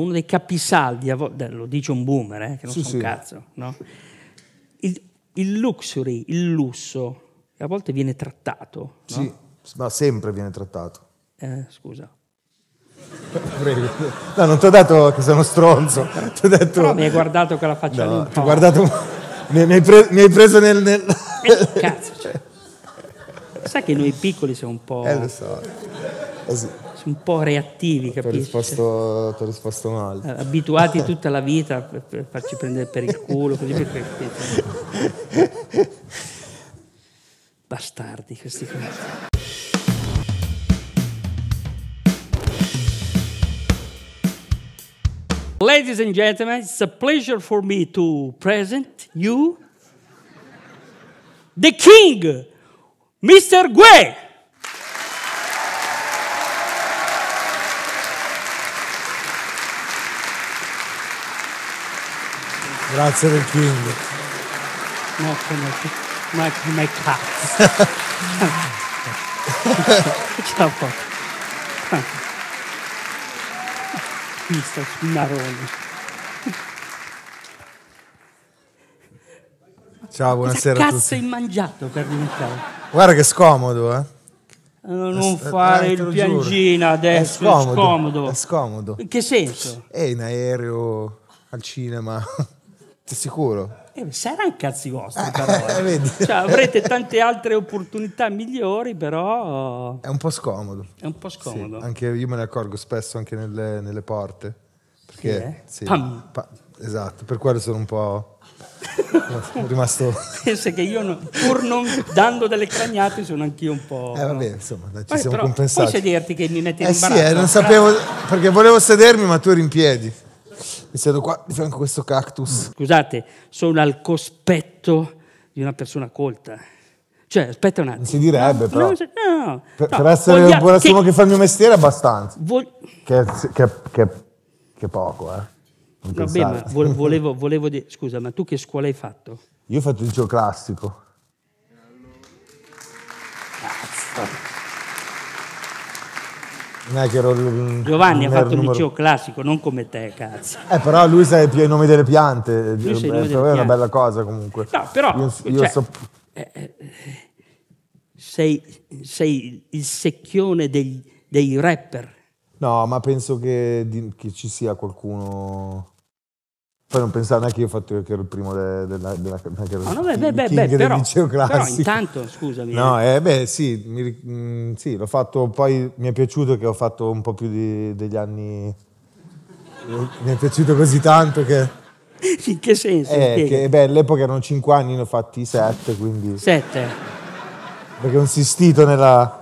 uno dei capisaldi, lo dice un boomer, eh, che non Sì, so sì. un cazzo, no? il, il luxury, il lusso, a volte viene trattato. no? Sì, ma sempre viene trattato. Eh, scusa. Prego. No, non ti ho detto che sono stronzo. Ti ho detto... Però mi hai guardato con la faccia lì No, ti ho guardato... Mi, mi hai pre- mi hai preso nel... nel... Eh, cazzo, cioè. Sai che noi piccoli siamo un po', Eh, lo so. Eh sì, un po' reattivi, ti ho capisci? risposto, ti ho risposto male. Eh, abituati tutta la vita per farci prendere per il culo, così perché... Bastardi questi qua. Ladies and gentlemen, it's a pleasure for me to present you the king, Mr. Gue. Grazie del King. No, come, ma come cazzo. Ciao Pop. Qui sto sul marone. Ciao, buonasera a cazzo hai mangiato per diventare? Guarda che scomodo, eh. Eh, Non Eh, fare te il piangina adesso, È scomodo. è scomodo. È scomodo. In che senso? E in aereo, al cinema. Ti sicuro? Eh, saranno cazzi vostri Eh, però. eh. Cioè, avrete tante altre opportunità migliori, però È un po' scomodo. è un po' Sì, scomodo. anche io me ne accorgo spesso anche nelle, nelle porte. Perché, Sì, sì, eh? Pam. pa- esatto, per quello sono un po'... rimasto... Pensa che io, non- pur non dando delle cragnate, sono anch'io un po'. Eh vabbè, insomma, ci Poi, siamo però, compensati. Puoi sederti che mi metti in Eh sì, eh, non sapevo... Perché volevo sedermi ma tu eri in piedi. Siedo qua di fianco a questo cactus. Scusate, sono al cospetto di una persona colta. Cioè, aspetta un attimo. Si direbbe, No, però. no, no, Per, per essere voglia- un buon uomo che- che fa il mio mestiere abbastanza. vol- Che, che, che, che poco, eh. Non Vabbè, ma vo- volevo, volevo dire... Scusa, ma tu che scuola hai fatto? Io ho fatto il liceo classico. Non è che ero il Giovanni ha fatto il numero- liceo classico, non come te, cazzo. Eh, però lui sa più i nomi delle piante. Lui sa i Eh, nomi per delle è una piante. bella cosa comunque. No, però... Io, io cioè, so- eh, eh, sei, sei il secchione dei, dei rapper. No, ma penso che, che ci sia qualcuno. Poi non pensare neanche io ho fatto che ero il primo de- della, della, che ero No, no, beh, beh, beh, beh, del però, liceo però classico. intanto, scusami. No, eh, eh, beh, sì, mi mm, sì, l'ho fatto, poi mi è piaciuto che ho fatto un po' più di- degli anni, mi è piaciuto così tanto che, in che senso? eh, che beh, all'epoca erano 5 anni, ne ho fatti 7, quindi, Sette. perché ho insistito nella,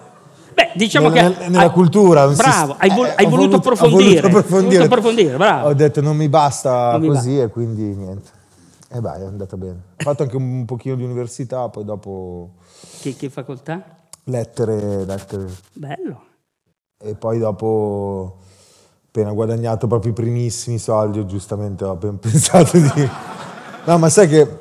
Beh, diciamo nella, che... nel- nella hai- cultura. Bravo, hai, vol- eh, hai ho voluto voluto- approfondire. voluto approfondire. Voluto approfondire, bravo. Ho detto non mi basta Non mi così e quindi niente. E vai, è andata bene. Ho fatto anche un pochino di università, poi dopo Che, che facoltà? lettere, lettere. Bello. E poi dopo, appena guadagnato proprio i primissimi soldi, io giustamente ho pensato di... No, ma sai che...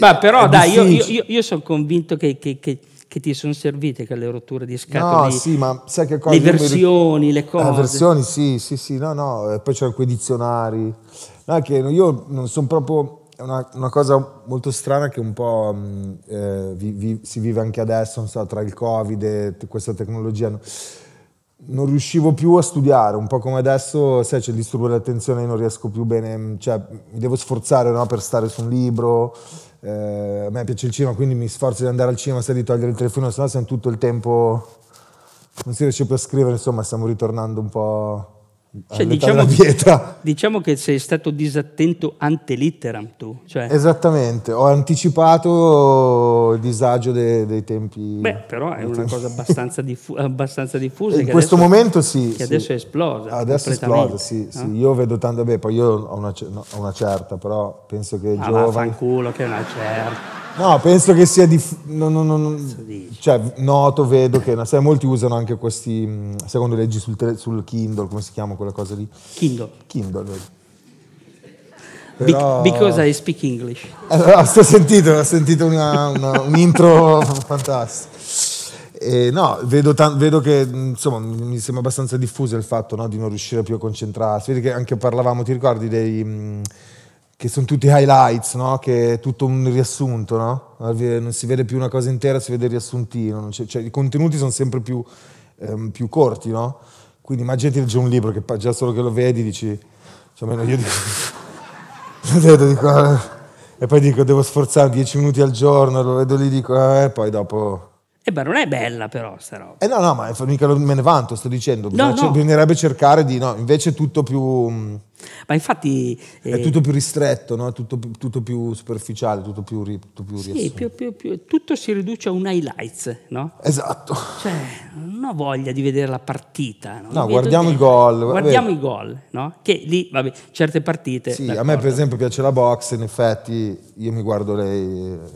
Ma però dai, io, difficile. io, sono convinto che, che- che- che ti sono servite quelle rotture di scatole. No, sì, ma sai che cosa? le mi versioni, le cose. Le versioni, sì, sì, sì, no, no, e poi c'erano quei dizionari. No, che io non sono proprio... È una, una cosa molto strana che un po' mh, eh, vi- vi- si vive anche adesso, non so, tra il Covid e questa tecnologia. no? Non riuscivo più a studiare, un po' come adesso, sai, c'è il disturbo dell'attenzione, io non riesco più bene, cioè mi devo sforzare no, per stare su un libro. eh, a me piace il cinema, quindi mi sforzo di andare al cinema, sai, di togliere il telefono, sennò siamo tutto il tempo non si riesce più a scrivere, insomma, stiamo ritornando un po' Cioè, diciamo, pietra. diciamo che sei stato disattento ante litteram tu. Cioè, Esattamente, ho anticipato il disagio de- dei tempi. beh, però è una cosa abbastanza, diffu- abbastanza diffusa. in questo adesso- momento sì. che sì. adesso è esplosa Adesso è esplosa, sì, sì. no? Io vedo tanto, beh, poi io ho una, ho una certa, però penso che i Ah, giovani... vaffanculo, che è una certa. No, penso che sia dif- non- non- dici? cioè, noto, vedo che sai, molti usano anche questi, mh, secondo leggi sul, tele- sul Kindle, come si chiama quella cosa lì? Kindle. Kindle, vedi. Be- Però- because I speak English. Eh, no, sto sentito, ho sentito una, una- un intro fantastico. E no, vedo, tan- vedo che insomma mi sembra abbastanza diffuso il fatto no, di non riuscire più a concentrarsi. Vedi che anche parlavamo, ti ricordi dei... Che sono tutti highlights, no? che è tutto un riassunto, no? non si vede più una cosa intera, si vede il riassuntino, cioè, i contenuti sono sempre più, ehm, più corti, no? quindi immaginati leggere un libro che già solo che lo vedi dici, cioè almeno io dico, dico eh, e poi dico devo sforzare 10 minuti al giorno, lo vedo lì, dico, eh, e poi dopo eh beh, non è bella però sta roba. Eh no, no, ma mica me ne vanto, sto dicendo. No, no. Bisognerebbe cercare di, no, invece tutto più... Ma infatti... Eh, è tutto più ristretto, no? tutto, tutto più superficiale, tutto più, tutto più Sì, più, più, tutto si riduce a un highlights, no? Esatto. Cioè, non ho voglia di vedere la partita. No, no guardiamo i gol. Guardiamo i gol, no? Che lì, vabbè, certe partite... Sì, a me per esempio piace la box, in effetti io mi guardo le,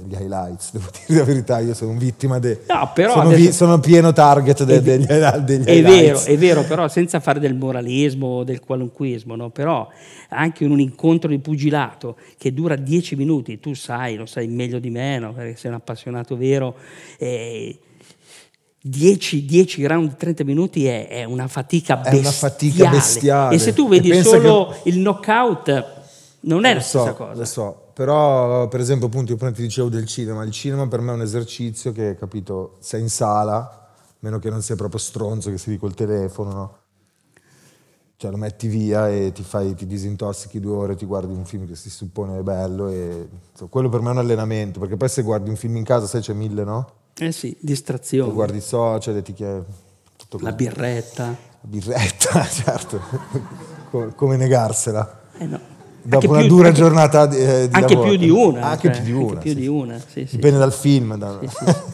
gli highlights, devo dire la verità, io sono vittima de... No, però sono, vi, sono pieno target de, degli, degli è vero, è vero, però senza fare del moralismo o del qualunquismo, no? però anche in un incontro di pugilato che dura dieci minuti, tu sai, lo sai meglio di me, no? perché sei un appassionato vero, eh, 10, 10 round di 30 minuti è, è, una fatica bestiale. È una fatica bestiale. E se tu vedi solo che... il knockout, non è lo la so, stessa cosa. Lo so, però per esempio appunto io prima ti dicevo del cinema, il cinema per me è un esercizio che, capito, sei in sala, meno che non sei proprio stronzo che sei col telefono, no? Cioè lo metti via e ti, fai, ti disintossichi due ore, ti guardi un film che si suppone è bello e insomma, quello per me è un allenamento, perché poi se guardi un film in casa, sai c'è mille, no? Eh sì, distrazione. guardi i social e ti chiedi... La birretta. La birretta, certo, come negarsela. Eh no. Dopo una più, dura anche, giornata di, eh, di anche lavoro. più di una. Anche cioè, più di una. Più sì. di una sì, sì. Dipende dal film. Da...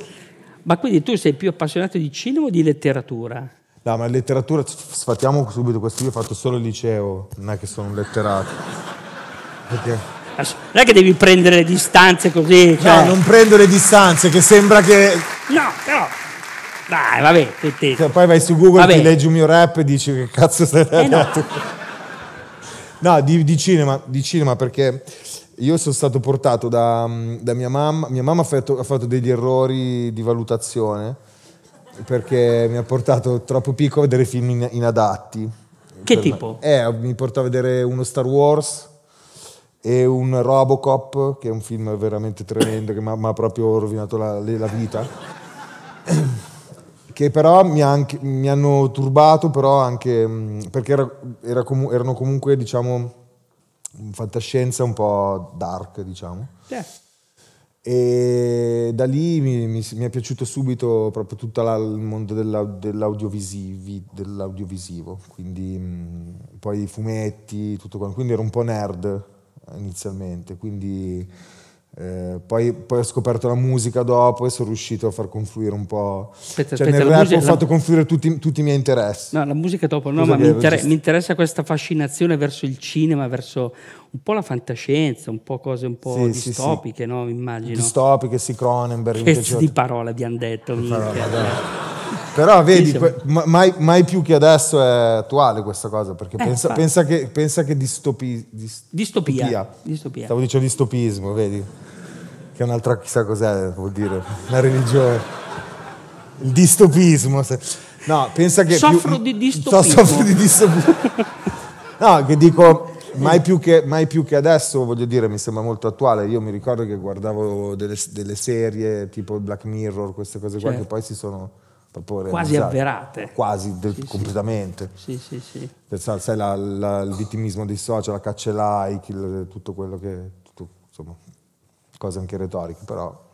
ma quindi tu sei più appassionato di cinema o di letteratura? No, ma letteratura, sfatiamo subito questo, io ho fatto solo il liceo, non è che sono un letterato. Perché... Non è che devi prendere le distanze così. Cioè... No, non prendo le distanze, che sembra che... No, però... Dai, vabbè. Te, te. Cioè, poi vai su Google, vabbè. ti leggi un mio rap e dici che cazzo stai eh no. No, di, di, cinema, di, cinema, perché io sono stato portato da, da mia mamma. Mia mamma ha fatto, ha fatto, degli errori di valutazione perché mi ha portato troppo piccolo a vedere film in, inadatti. Che tipo? Eh, mi portava a vedere uno Star Wars e un Robocop, che è un film veramente tremendo che mi ha proprio rovinato la, la vita che però mi, anche, mi, hanno turbato, però anche mm, perché era, era comu- erano comunque, diciamo, fantascienza un po' dark, diciamo. Yeah. E da lì mi, mi, mi, è piaciuto subito proprio tutto la, il mondo della, dell'audiovisivo, quindi mh, mm, poi i fumetti, tutto quanto. Quindi ero un po' nerd inizialmente, quindi eh, poi, poi, ho scoperto la musica dopo e sono riuscito a far confluire un po'. Aspetta, cioè, aspetta, nel rap musica, ho fatto la... confluire tutti, tutti, i miei interessi. No, la musica dopo, no, ma mi, inter- mi, interessa questa fascinazione verso il cinema, verso un po' la fantascienza, un po' cose un po' sì, distopiche, sì, sì. no? Immagino. Distopiche, sì, Cronenberg. Che di parole abbiamo detto. Però vedi, mai, mai, più che adesso è attuale questa cosa, perché eh, pensa, pensa, che, pensa che distopi, dist- distopia. distopia. Stavo dicendo distopismo, vedi? Che è un'altra chissà cos'è, vuol dire, una religione. Il distopismo. No, pensa che... Soffro più, di distopismo. Soffro di distopismo. No, che dico, mai più che, mai più che, adesso, voglio dire, mi sembra molto attuale. Io mi ricordo che guardavo delle, delle serie tipo Black Mirror, queste cose qua, certo. che poi si sono quasi avverate. Quasi del, sì, completamente. Sì, sì, sì. Pensare, sai, la, la, il vittimismo dei social, la caccia like, il, tutto quello che... Tutto, insomma, cose anche retoriche, però...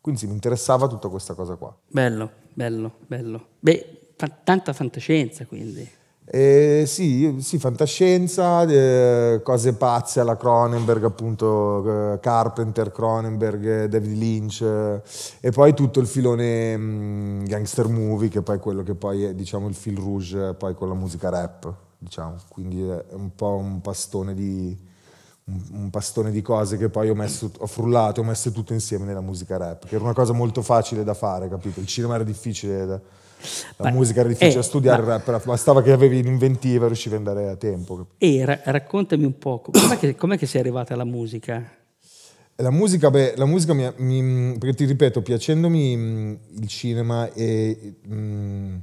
Quindi sì, mi interessava tutta questa cosa qua. Bello, bello, bello. Beh, fa- tanta fantascienza quindi. Eh, sì, sì, fantascienza, eh, cose pazze alla Cronenberg, appunto eh, Carpenter, Cronenberg, David Lynch eh, e poi tutto il filone mh, mm, gangster movie che poi è quello che poi è diciamo, il fil rouge poi con la musica rap, diciamo. quindi è un po' un pastone di, un, un pastone di cose che poi ho, messo, ho frullato, ho messo tutte insieme nella musica rap, che era una cosa molto facile da fare, capito? Il cinema era difficile da la ma, musica era difficile eh, da studiare, ma, rap, bastava che avevi l'inventiva e riuscivi ad andare a tempo. E ra- raccontami un po', com'è che, com'è che sei arrivata alla musica? La musica, beh, la musica mi, mi, perché ti ripeto, piacendomi mm, il cinema e, mm,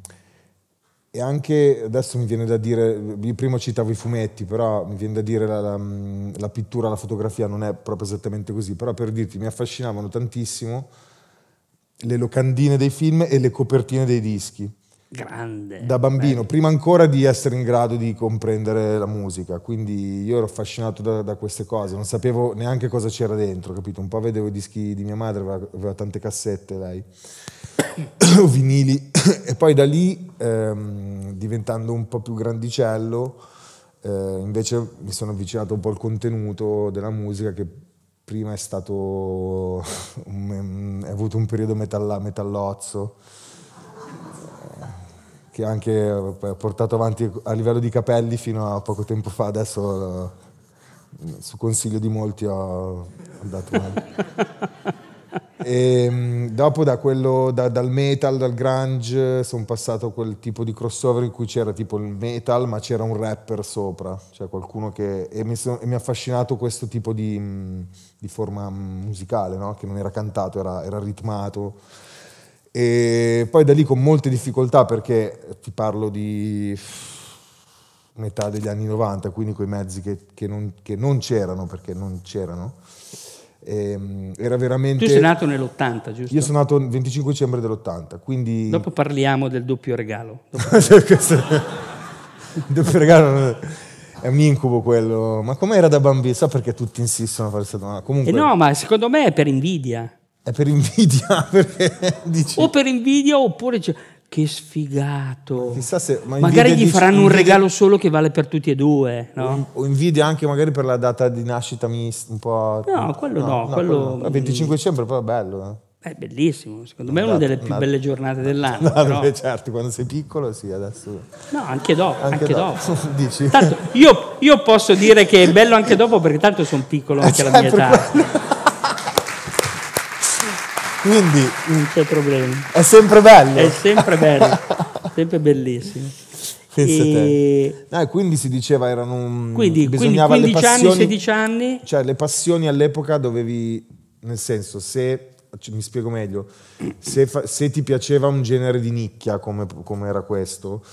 e, anche, adesso mi viene da dire, io prima citavo i fumetti, però mi viene da dire la, la, mm, la pittura, la fotografia non è proprio esattamente così, però per dirti mi affascinavano tantissimo le locandine dei film e le copertine dei dischi Grande. Da bambino, bello. prima ancora di essere in grado di comprendere la musica, quindi io ero affascinato da, da, queste cose, non sapevo neanche cosa c'era dentro, capito? Un po' vedevo i dischi di mia madre, aveva, aveva tante cassette lei, o vinili, e poi da lì, ehm, diventando un po' più grandicello, eh, invece mi sono avvicinato un po' al contenuto della musica che prima è stato, un, è avuto un periodo metalla, metallozzo che anche ha portato avanti a livello di capelli fino a poco tempo fa, adesso eh, su consiglio di molti ho dato una... E mm, dopo da quello, da, dal metal, dal grunge, sono passato a quel tipo di crossover in cui c'era tipo il metal, ma c'era un rapper sopra, cioè qualcuno che... E mi, sono, e mi ha affascinato questo tipo di, mm, di forma musicale, no? che non era cantato, era, era ritmato e poi da lì con molte difficoltà perché ti parlo di metà degli anni 90, quindi quei mezzi che, che, non, che non, c'erano perché non c'erano. Ehm, era veramente... Tu sei nato nell'80, giusto? Io sono nato il 25 dicembre dell'80, quindi... Dopo parliamo del doppio regalo. il doppio regalo è un incubo quello. Ma com'era da bambino? So perché tutti insistono a fare questa domanda. Comunque... Eh no, ma secondo me è per invidia. È per invidia, perché dici... O per invidia oppure che sfigato. Chissà se, ma magari gli faranno invidia... un regalo solo che vale per tutti e due, no? O invidia anche magari per la data di nascita mista, un po'... No, quello no. no, no quello... quello... 25 dicembre però è bello, eh. È bellissimo, secondo me è una delle più una... belle giornate dell'anno. No, però... certo, quando sei piccolo sì, adesso... No, anche dopo. Anche, anche dopo. dopo. Dici? Tanto, io, io, posso dire che è bello anche dopo perché tanto sono piccolo anche alla mia età. Quindi non c'è problema. È sempre bello. È sempre bello, sempre bellissimo. E... No, quindi si diceva erano un... quindi, quindi 15 passioni, anni, 16 anni. Cioè le passioni all'epoca dovevi, nel senso, se mi spiego meglio, se, fa, se ti piaceva un genere di nicchia come, come, era questo,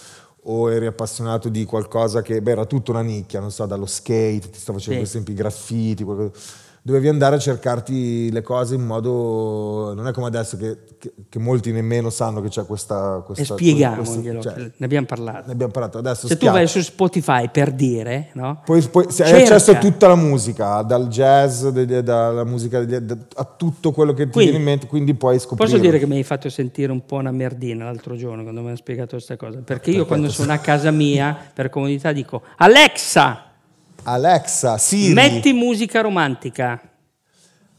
o eri appassionato di qualcosa che, beh, era tutta una nicchia, non so, dallo skate, ti stavo facendo sì. esempio i graffiti, qualcosa dovevi andare a cercarti le cose in modo non è come adesso che, che, che molti nemmeno sanno che c'è questa, questa e spieghiamoglielo questa, cioè, ne abbiamo parlato ne abbiamo parlato adesso se spiace. tu vai su Spotify per dire no? poi, poi hai accesso a tutta la musica dal jazz dalla musica a tutto quello che ti quindi, viene in mente quindi puoi scoprire posso dire che mi hai fatto sentire un po' una merdina l'altro giorno quando mi hai spiegato questa cosa perché io Perfetto. quando sono a casa mia per comodità dico Alexa Alexa, Siri. Metti musica romantica.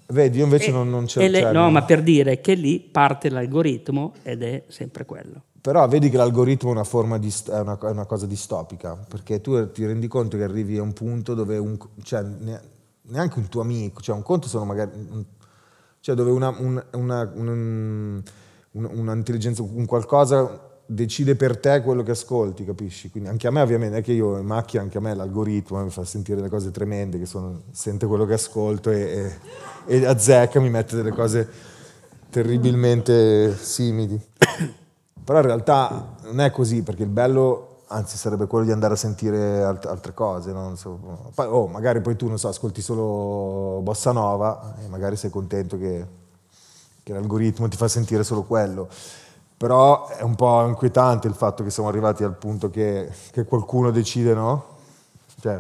Vedi, io invece e, non, non c'è. Le, no, ma per dire che lì parte l'algoritmo ed è sempre quello. Però vedi che l'algoritmo è una, forma di, è una, è una cosa distopica, perché tu ti rendi conto che arrivi a un punto dove un, cioè, neanche un tuo amico, cioè un conto sono magari... Cioè dove una, un, un'intelligenza, un qualcosa decide per te quello che ascolti, capisci? Quindi anche a me ovviamente, è che io in macchina, anche a me l'algoritmo mi fa sentire delle cose tremende, che sono, sente quello che ascolto e, e, e azzecca, mi mette delle cose terribilmente simili. Però in realtà non è così, perché il bello, anzi sarebbe quello di andare a sentire alt- altre cose, no? so, poi, oh, magari poi tu, non so, ascolti solo bossa nova e magari sei contento che, che l'algoritmo ti fa sentire solo quello però è un po' inquietante il fatto che siamo arrivati al punto che, che qualcuno decide, no? Cioè,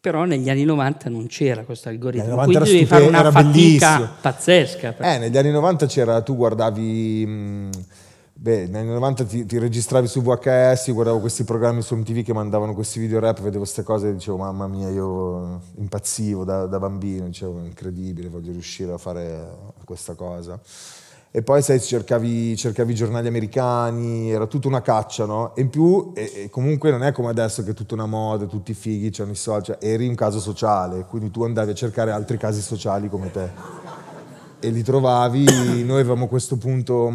però negli anni 90 non c'era questo algoritmo, quindi devi fare una fatica bellissimo. pazzesca. Eh, negli anni 90 c'era, tu guardavi, mh, beh, negli anni 90 ti, ti, registravi su VHS, guardavo questi programmi su MTV che mandavano questi video rap, vedevo queste cose e dicevo mamma mia, io impazzivo da, da bambino, dicevo incredibile, voglio riuscire a fare questa cosa e poi sai, cercavi, cercavi giornali americani, era tutta una caccia, no? E in più, e, e comunque non è come adesso che è tutta una moda, tutti fighi, c'hanno i soldi, cioè, eri un caso sociale, quindi tu andavi a cercare altri casi sociali come te. E li trovavi, noi avevamo questo punto,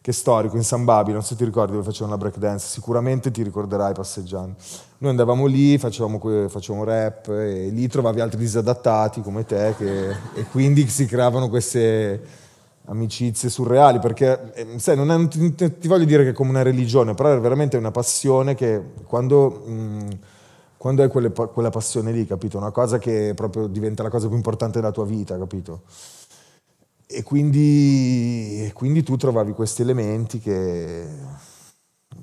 che è storico, in San Babi, non so se ti ricordi dove facevano la breakdance, sicuramente ti ricorderai passeggiando. Noi andavamo lì, facevamo, facevamo rap e lì trovavi altri disadattati come te che, e quindi si creavano queste amicizie surreali, perché eh, sai, non, è, non ti, voglio dire che è come una religione, però è veramente una passione che quando... Mh, quando hai quelle, quella passione lì, capito? Una cosa che proprio diventa la cosa più importante della tua vita, capito? E quindi, e quindi tu trovavi questi elementi che,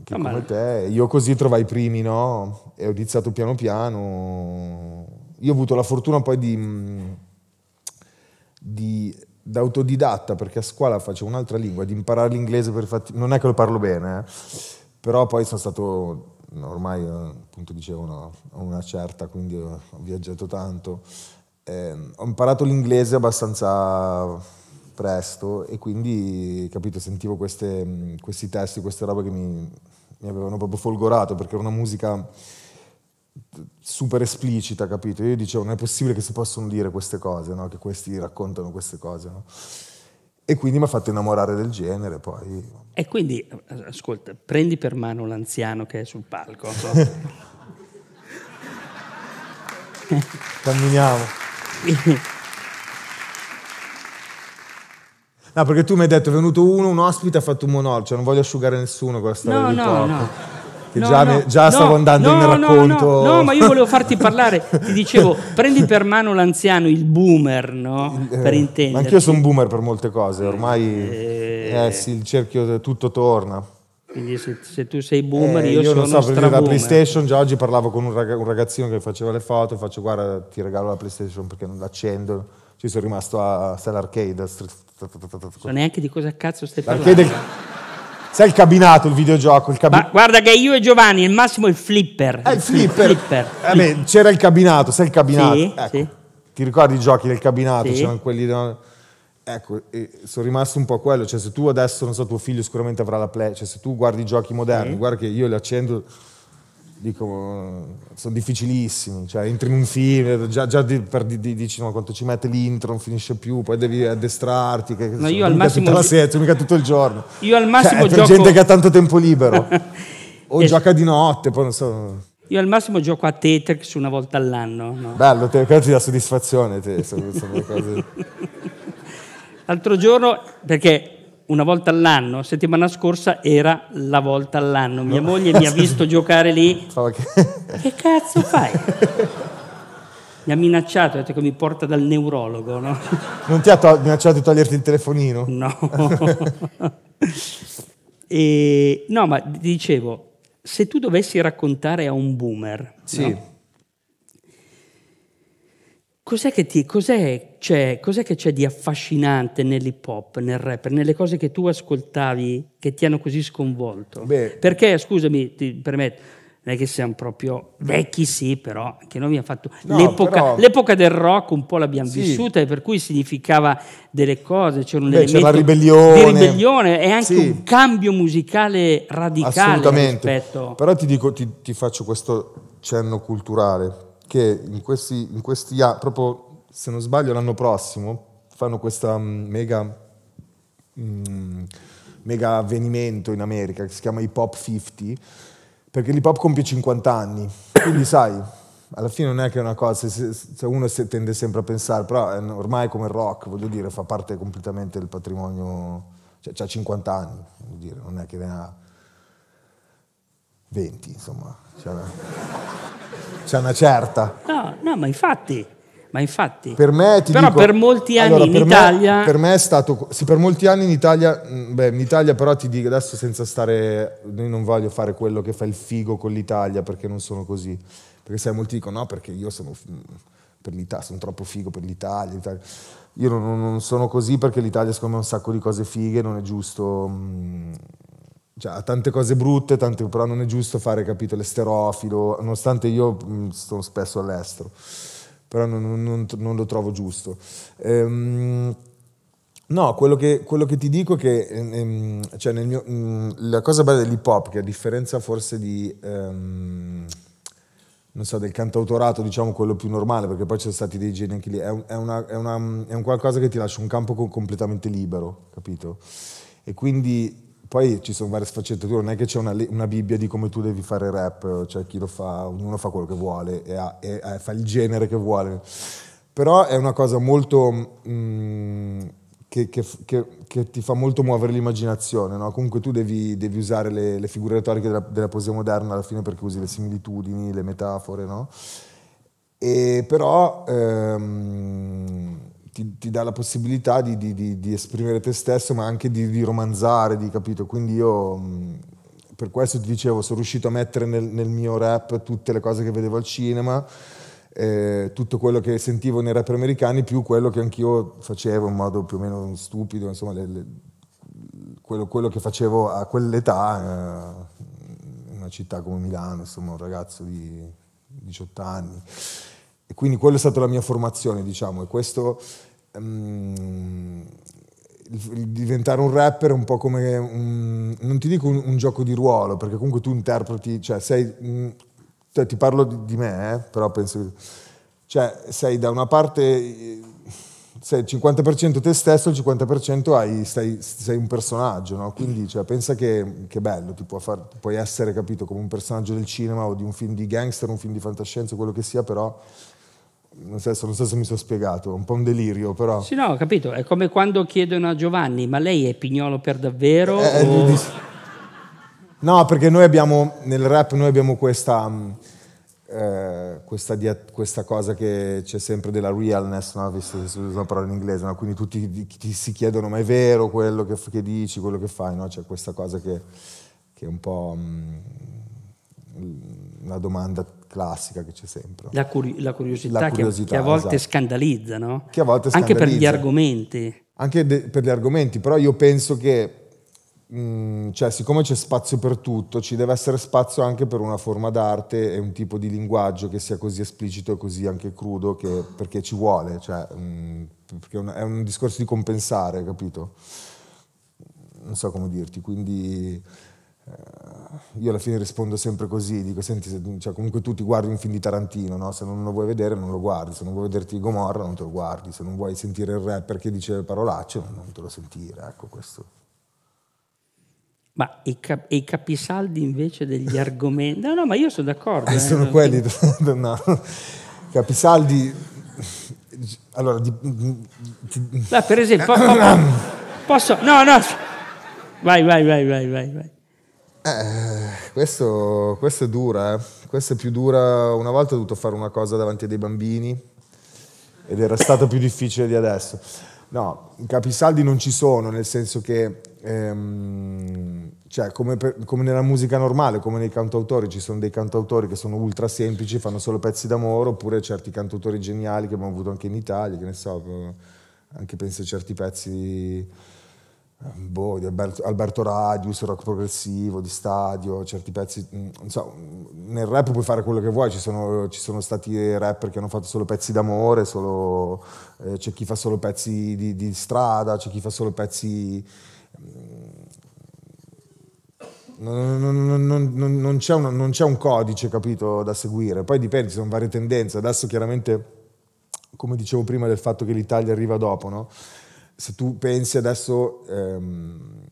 che no, come te, io così trovai i primi, no? E ho iniziato piano piano. Io ho avuto la fortuna poi di, di da autodidatta, perché a scuola facevo un'altra lingua, di imparare l'inglese per fatti... Non è che lo parlo bene, eh? però poi sono stato ormai appunto dicevo no, ho una certa, quindi ho, viaggiato tanto. Eh, ho imparato l'inglese abbastanza presto e quindi, capito, sentivo queste, questi testi, queste robe che mi, mi avevano proprio folgorato perché era una musica super esplicita, capito? Io dicevo, non è possibile che si possano dire queste cose, no? che questi raccontano queste cose. No? E quindi mi ha fatto innamorare del genere. Poi. E quindi, ascolta, prendi per mano l'anziano che è sul palco. Camminiamo. No, perché tu mi hai detto è venuto uno, un ospite, ha fatto un monologo, cioè non voglio asciugare nessuno con la storia no, di no, poco. No che no, già, no, già no, stavo andando nel racconto. No, ma io volevo farti parlare, ti dicevo, prendi per mano l'anziano, il boomer, no? Eh, per intendere. Ma anch'io sono un boomer per molte cose, ormai eh, eh sì, il cerchio tutto torna. Quindi se, se tu sei boomer, eh, io, io non so, perché la PlayStation, già oggi parlavo con un, ragazzino che faceva le foto, faccio guarda ti regalo la PlayStation perché non l'accendo. Ci sono rimasto a Stella Arcade. Non so neanche di cosa cazzo stai parlando. Sai il cabinato, il videogioco? Il cabi... Ma guarda che io e Giovanni, il massimo è il flipper. Eh, il flipper. Flipper. Eh, beh, c'era il cabinato, sai il cabinato? Sì, ecco. sì. Ti ricordi i giochi del cabinato? Sì. C'erano quelli... Ecco, sono rimasto un po' quello, cioè se tu adesso, non so, tuo figlio sicuramente avrà la play, cioè se tu guardi i giochi moderni, guarda che io li accendo dico, sono difficilissimi, cioè entri in un film, già, già di, per, di, dici no, quanto ci mette l'intro, non finisce più, poi devi addestrarti, che, no, io al massimo tutta la sera, mica tutto il giorno. Io al massimo cioè, gioco... per gente che ha tanto tempo libero, o es... gioca di notte, poi non so... Io al massimo gioco a Tetris una volta all'anno. No? Bello, te, ti dà soddisfazione, te, sono, sono cose... L'altro giorno, perché una volta all'anno, settimana scorsa era la volta all'anno. Mia moglie mi ha visto giocare lì. che cazzo fai? Mi ha minacciato, ha detto che mi porta dal neurologo, no? Non ti ha to- minacciato di toglierti il telefonino? No. e, no, ma dicevo, se tu dovessi raccontare a un boomer, sì. no? Cos'è che, ti, cos'è, c'è, cos'è che c'è di affascinante nell'hip hop, nel rap, nelle cose che tu ascoltavi che ti hanno così sconvolto? Beh. Perché, scusami, ti permetto, non è che siamo proprio vecchi, sì, però che noi abbiamo fatto no, l'epoca, però... l'epoca, del rock un po' l'abbiamo sì. vissuta e per cui significava delle cose, c'era un Beh, elemento c'è ribellione. di ribellione e anche sì. un cambio musicale radicale Assolutamente. rispetto. Però ti dico, ti, ti faccio questo cenno culturale che in questi, in questi proprio se non sbaglio l'anno prossimo, fanno questo mm, mega, mm, mega avvenimento in America che si chiama Hip Hop 50, perché l'hip hop compie 50 anni, quindi sai, alla fine non è che è una cosa, se, se uno si tende sempre a pensare, però è ormai come il rock, voglio dire, fa parte completamente del patrimonio, cioè ha 50 anni, voglio dire, non è che ne ha 20, insomma. Cioè, c'è una certa. No, no, ma infatti, ma infatti. Per me ti Però dico, per molti anni allora, in per Italia... Me, per me è stato... Sì, per molti anni in Italia... Mm, beh, in Italia però ti dico adesso senza stare... Io non voglio fare quello che fa il figo con l'Italia perché non sono così. Perché sai, molti dicono no, perché io sono... Per l'Italia, sono troppo figo per l'Italia. l'Italia. Io non, non, sono così perché l'Italia secondo me ha un sacco di cose fighe, non è giusto... Mh, cioè, ha tante cose brutte, tante, però non è giusto fare, capito, l'esterofilo, nonostante io mh, sono spesso all'estero, però non, non, non lo trovo giusto. Ehm, no, quello che, quello che, ti dico è che ehm, cioè mio, mh, la cosa bella dell'hip hop, che a differenza forse di... Ehm, non so, del cantautorato, diciamo quello più normale, perché poi ci sono stati dei geni anche lì, è è, una, è, una, è un qualcosa che ti lascia un campo completamente libero, capito? E quindi poi ci sono varie sfaccettature, non è che c'è una, una, Bibbia di come tu devi fare rap, cioè chi lo fa, ognuno fa quello che vuole e, ha, e, e fa il genere che vuole. Però è una cosa molto... Mm, che, che, che, che, ti fa molto muovere l'immaginazione. No? Comunque tu devi, devi usare le, le, figure retoriche della, della, poesia moderna alla fine perché usi le similitudini, le metafore, no? E però ehm, ti, ti, dà la possibilità di, di, di, di, esprimere te stesso, ma anche di, romanzare, di capito? Quindi io per questo ti dicevo, sono riuscito a mettere nel, nel mio rap tutte le cose che vedevo al cinema eh, tutto quello che sentivo nei rapper americani più quello che anch'io facevo in modo più o meno stupido, insomma, le, le, quello, quello, che facevo a quell'età eh, in una città come Milano, insomma, un ragazzo di 18 anni. E quindi quella è stata la mia formazione, diciamo, e questo... Um, diventare un rapper è un po' come un, non ti dico un, un, gioco di ruolo, perché comunque tu interpreti, cioè sei, cioè, ti parlo di, di me, eh, però penso che... Cioè, sei da una parte... Sei il 50% te stesso, il 50% hai, sei, sei, un personaggio, no? Quindi cioè, pensa che, che bello, ti far, puoi essere capito come un personaggio del cinema o di un film di gangster, un film di fantascienza, quello che sia, però non so, non so, se mi sono spiegato, è un po' un delirio, però. Sì, no, ho capito. È come quando chiedono a Giovanni: ma lei è pignolo per davvero? Eh, o... No, perché noi abbiamo, nel rap noi abbiamo questa, mm, eh, questa, questa, cosa che c'è sempre della realness, no? visto che si usa una parola in inglese, no? quindi tutti ti, si chiedono ma è vero quello che, che dici, quello che fai, no? c'è questa cosa che, che è un po' mh, mm, una domanda classica che c'è sempre. La, curi- la, curiosità, la curiosità, che, che a volte esatto. scandalizza, no? Che a volte scandalizza. Anche per gli argomenti. Anche de- per gli argomenti, però io penso che Mm, cioè, siccome c'è spazio per tutto, ci deve essere spazio anche per una forma d'arte e un tipo di linguaggio che sia così esplicito e così anche crudo, che, perché ci vuole, cioè, mm, perché è un, è un, discorso di compensare, capito? Non so come dirti, quindi io alla fine rispondo sempre così, dico, senti, se, cioè, comunque tu ti guardi un film di Tarantino, no? se non lo vuoi vedere non lo guardi, se non vuoi vederti Gomorra non te lo guardi, se non vuoi sentire il rapper che dice parolacce non te lo sentire, ecco questo. Ma i, cap- i, capisaldi invece degli argomenti... No, no, ma io sono d'accordo. Eh, sono eh, quelli... no. Capisaldi... Allora... Di... Beh, per esempio... posso... No, no... Vai, vai, vai, vai, vai. vai. Eh, questo, questo, è dura, eh. questo è più dura. Una volta ho dovuto fare una cosa davanti a dei bambini ed era stato più difficile di adesso. No, capisaldi non ci sono, nel senso che ehm, cioè, come, per, come, nella musica normale, come nei cantautori, ci sono dei cantautori che sono ultra semplici, fanno solo pezzi d'amore, oppure certi cantautori geniali che abbiamo avuto anche in Italia, che ne so, anche penso a certi pezzi boh, di Alberto, Alberto Radius, rock progressivo, di stadio, certi pezzi, mm, so, nel rap puoi fare quello che vuoi, ci sono, ci sono stati rapper che hanno fatto solo pezzi d'amore, solo, eh, c'è chi fa solo pezzi di, di, strada, c'è chi fa solo pezzi... Non, non, non, non, c'è un, non c'è un codice, capito, da seguire. Poi dipende, ci sono varie tendenze. Adesso chiaramente, come dicevo prima del fatto che l'Italia arriva dopo, no? Se tu pensi adesso ehm,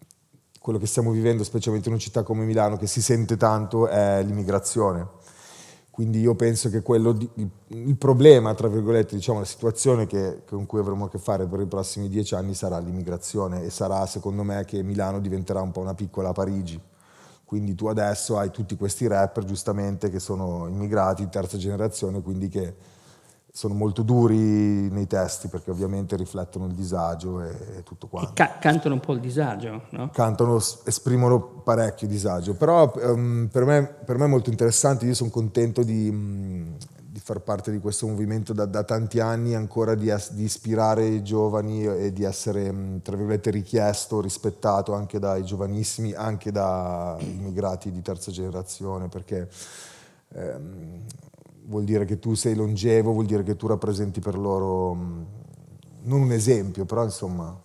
quello che stiamo vivendo, specialmente in una città come Milano, che si sente tanto, è l'immigrazione. Quindi io penso che di, il, problema, tra virgolette, diciamo, la situazione che, con cui avremo a che fare per i prossimi dieci anni sarà l'immigrazione e sarà, secondo me, che Milano diventerà un po' una piccola Parigi. Quindi tu adesso hai tutti questi rapper, giustamente, che sono immigrati terza generazione, quindi che sono molto duri nei testi perché ovviamente riflettono il disagio e, e tutto quanto. E ca- cantano un po' il disagio, no? Cantano, esprimono parecchio disagio, però um, per, me, per, me, è molto interessante, io sono contento di, um, di far parte di questo movimento da, da tanti anni, ancora di, di, ispirare i giovani e di essere, um, tra virgolette, richiesto, rispettato anche dai giovanissimi, anche dai immigrati di terza generazione, perché... Um, vuol dire che tu sei longevo, vuol dire che tu rappresenti per loro mm, non un esempio, però insomma.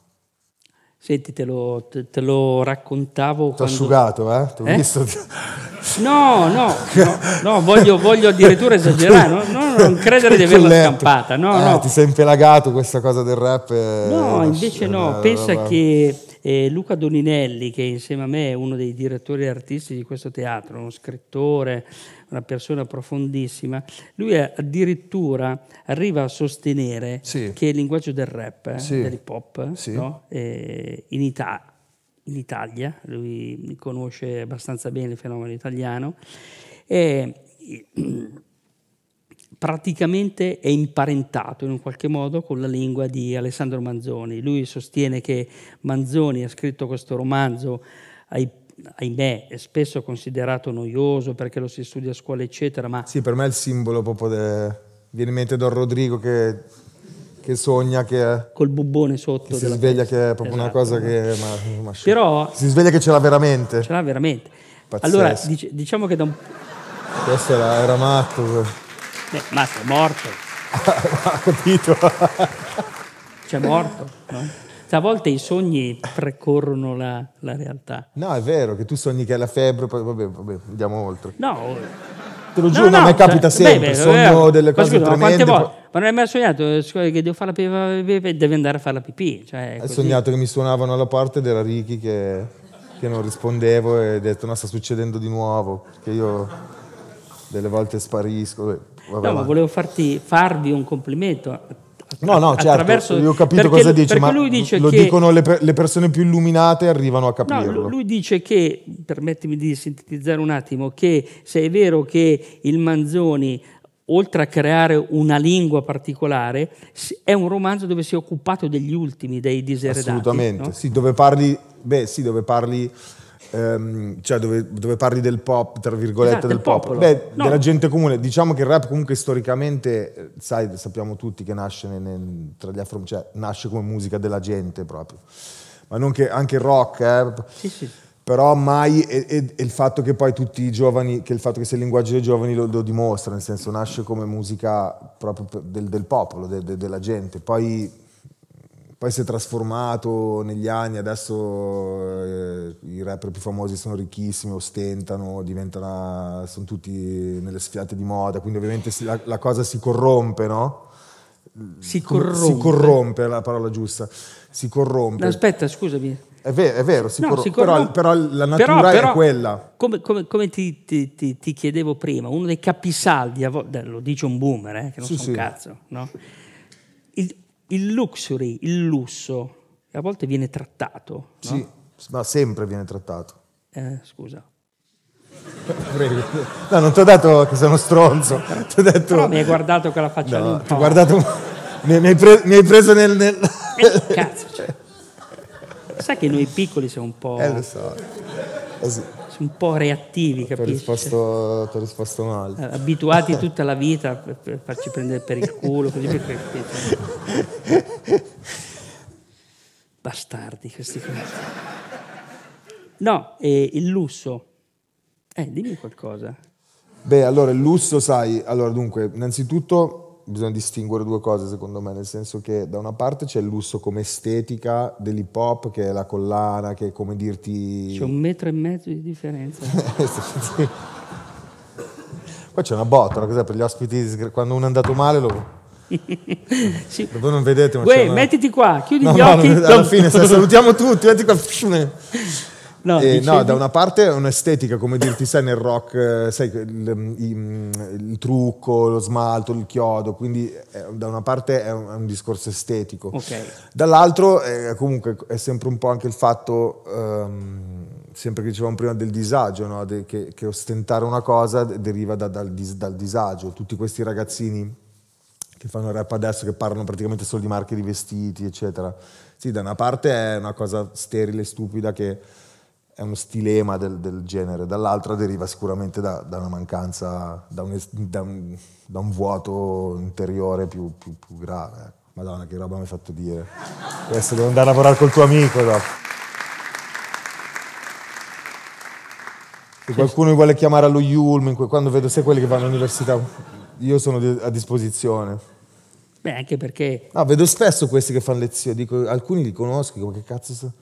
Senti, te lo, te, te lo raccontavo. Ti quando... asciugato, eh? Ti ho eh? visto. No, no, no, no voglio, voglio, addirittura esagerare, no, no, non credere di averla scampata. No, eh, no. Ti sei impelagato questa cosa del rap? No, invece no, pensa roba... che E Luca Doninelli, che insieme a me è uno dei direttori artistici di questo teatro, uno scrittore, una persona profondissima, lui addirittura arriva a sostenere Sì. che il linguaggio del rap, eh, Sì. dell'hip hop, Sì. no? Eh, in, Ita- in Italia, lui conosce abbastanza bene il fenomeno italiano, è praticamente è imparentato in un qualche modo con la lingua di Alessandro Manzoni. Lui sostiene che Manzoni ha scritto questo romanzo, ai- ahimè, è spesso considerato noioso perché lo si studia a scuola, eccetera, ma Sì, per me è il simbolo proprio de... Viene in mente Don Rodrigo che, che sogna che, col bubbone sotto. che si sveglia testa. che è proprio una Esatto. cosa che... Ma, ma- Però Si sveglia che ce l'ha veramente. ce l'ha veramente. Pazzesco. Allora, dic- diciamo che da un... Questo era, era matto. Beh, Mazza, è morto. ha capito? C'è morto, no? A volte i sogni precorrono la, la realtà. No, è vero che tu sogni che hai la febbre, poi vabbè, vabbè, andiamo oltre. No, Te lo giuro, no, a me capita cioè, sempre, beh, sogno eh, delle ma cose scusa, ma tremende. quante volte? Ma non hai mai sognato eh, che devo fare la pipì, devi andare a fare la pipì? Cioè, Hai sognato che mi suonavano alla porta ed era Ricky che, che non rispondevo e ho detto no sta succedendo di nuovo, che io delle volte sparisco. Vabbè, No, ma ma- volevo farti, farvi un complimento. No, no, certo, io ho capito perché- cosa perché ma lui dice lo che, dicono le, per- le persone più illuminate arrivano a No, capirlo. lu- lui dice che, permettimi di sintetizzare un attimo, che se è vero che il Manzoni, oltre a creare una lingua particolare, è un romanzo dove si è occupato degli ultimi, dei diseredati. Assolutamente, no? sì, dove parli, beh, sì, dove parli, ehm, cioè dove, dove parli del pop, tra virgolette, Esatto, del pop, popolo. beh, No. della gente comune. Diciamo che il rap comunque storicamente, eh, sai, sappiamo tutti che nasce nel- nel- tra gli afro, cioè nasce come musica della gente proprio. Ma non che anche il rock, eh, Sì, sì. però mai e, e- e il fatto che poi tutti i giovani, che il fatto che sia il linguaggio dei giovani lo, lo dimostra, nel senso nasce come musica proprio del, del popolo, de- de- della gente. Poi poi si è trasformato negli anni, adesso eh, i rapper più famosi sono ricchissimi, ostentano, diventano, sono tutti nelle sfiate di moda, quindi ovviamente si- la, la cosa si corrompe, no? Si corrompe. Si corrompe, è la parola giusta, si corrompe. Aspetta, scusami. È vero, è vero si No, corrompe, si corrompe. però, però la natura Però- però, è quella. Come, come- come ti, ti- ti- ti chiedevo prima, uno dei capisaldi, lo dice un boomer, eh, che non Sì, so sì. un cazzo, no? il, il luxury, il lusso, a volte viene trattato. no? Sì, ma sempre viene trattato. Eh, scusa. No, non ti ho detto che sei uno stronzo, ti ho detto... Però mi hai guardato con la faccia lì No, ti ho guardato... Mi, mi hai pre- mi hai preso nel... nel... Eh, cazzo, cioè. Sai che noi piccoli siamo un po', Eh, lo so. Eh sì, un po' reattivi, ti ho capisci? risposto, ti ho risposto male. Eh, Abituati tutta la vita per, farci prendere per il culo, così perché... Bastardi questi qua. No, e il lusso. Eh, dimmi qualcosa. Beh, allora il lusso, sai, allora dunque, innanzitutto bisogna distinguere due cose secondo me, nel senso che da una parte c'è il lusso come estetica dell'hip hop, che è la collana, che è come dirti... C'è un metro e mezzo di differenza. Sì. Qua c'è una botta, no? cos'è per gli ospiti, quando uno è andato male lo... sì. Voi non vedete, ma Uè, una... mettiti qua, chiudi No, gli no, occhi. alla fine salutiamo tutti, metti qua... No, Eh, no, da una parte è un'estetica, come dirti, sai, nel rock, eh, sai, il, il- il trucco, lo smalto, il chiodo, quindi eh, da una parte è un, è un discorso estetico. Ok. Dall'altro eh, comunque è sempre un po' anche il fatto, ehm, sempre che dicevamo prima del disagio, no? De- che, che ostentare una cosa deriva da- dal, dis- dal disagio. Tutti questi ragazzini che fanno rap adesso, che parlano praticamente solo di marche di vestiti, eccetera. Sì, da una parte è una cosa sterile, stupida, che è uno stilema del, del genere, dall'altra deriva sicuramente da, da una mancanza, da un, da un- da un vuoto interiore più, più- più grave. ecco. Madonna, che roba mi hai fatto dire. Adesso devo andare a lavorare col tuo amico dopo. Se qualcuno mi vuole chiamare allo Yulm, quando vedo sai quelli che vanno all'università, io sono a disposizione. Beh, anche perché No, vedo spesso questi che fanno lezioni, dico, alcuni li conosco, dico, ma che cazzo so?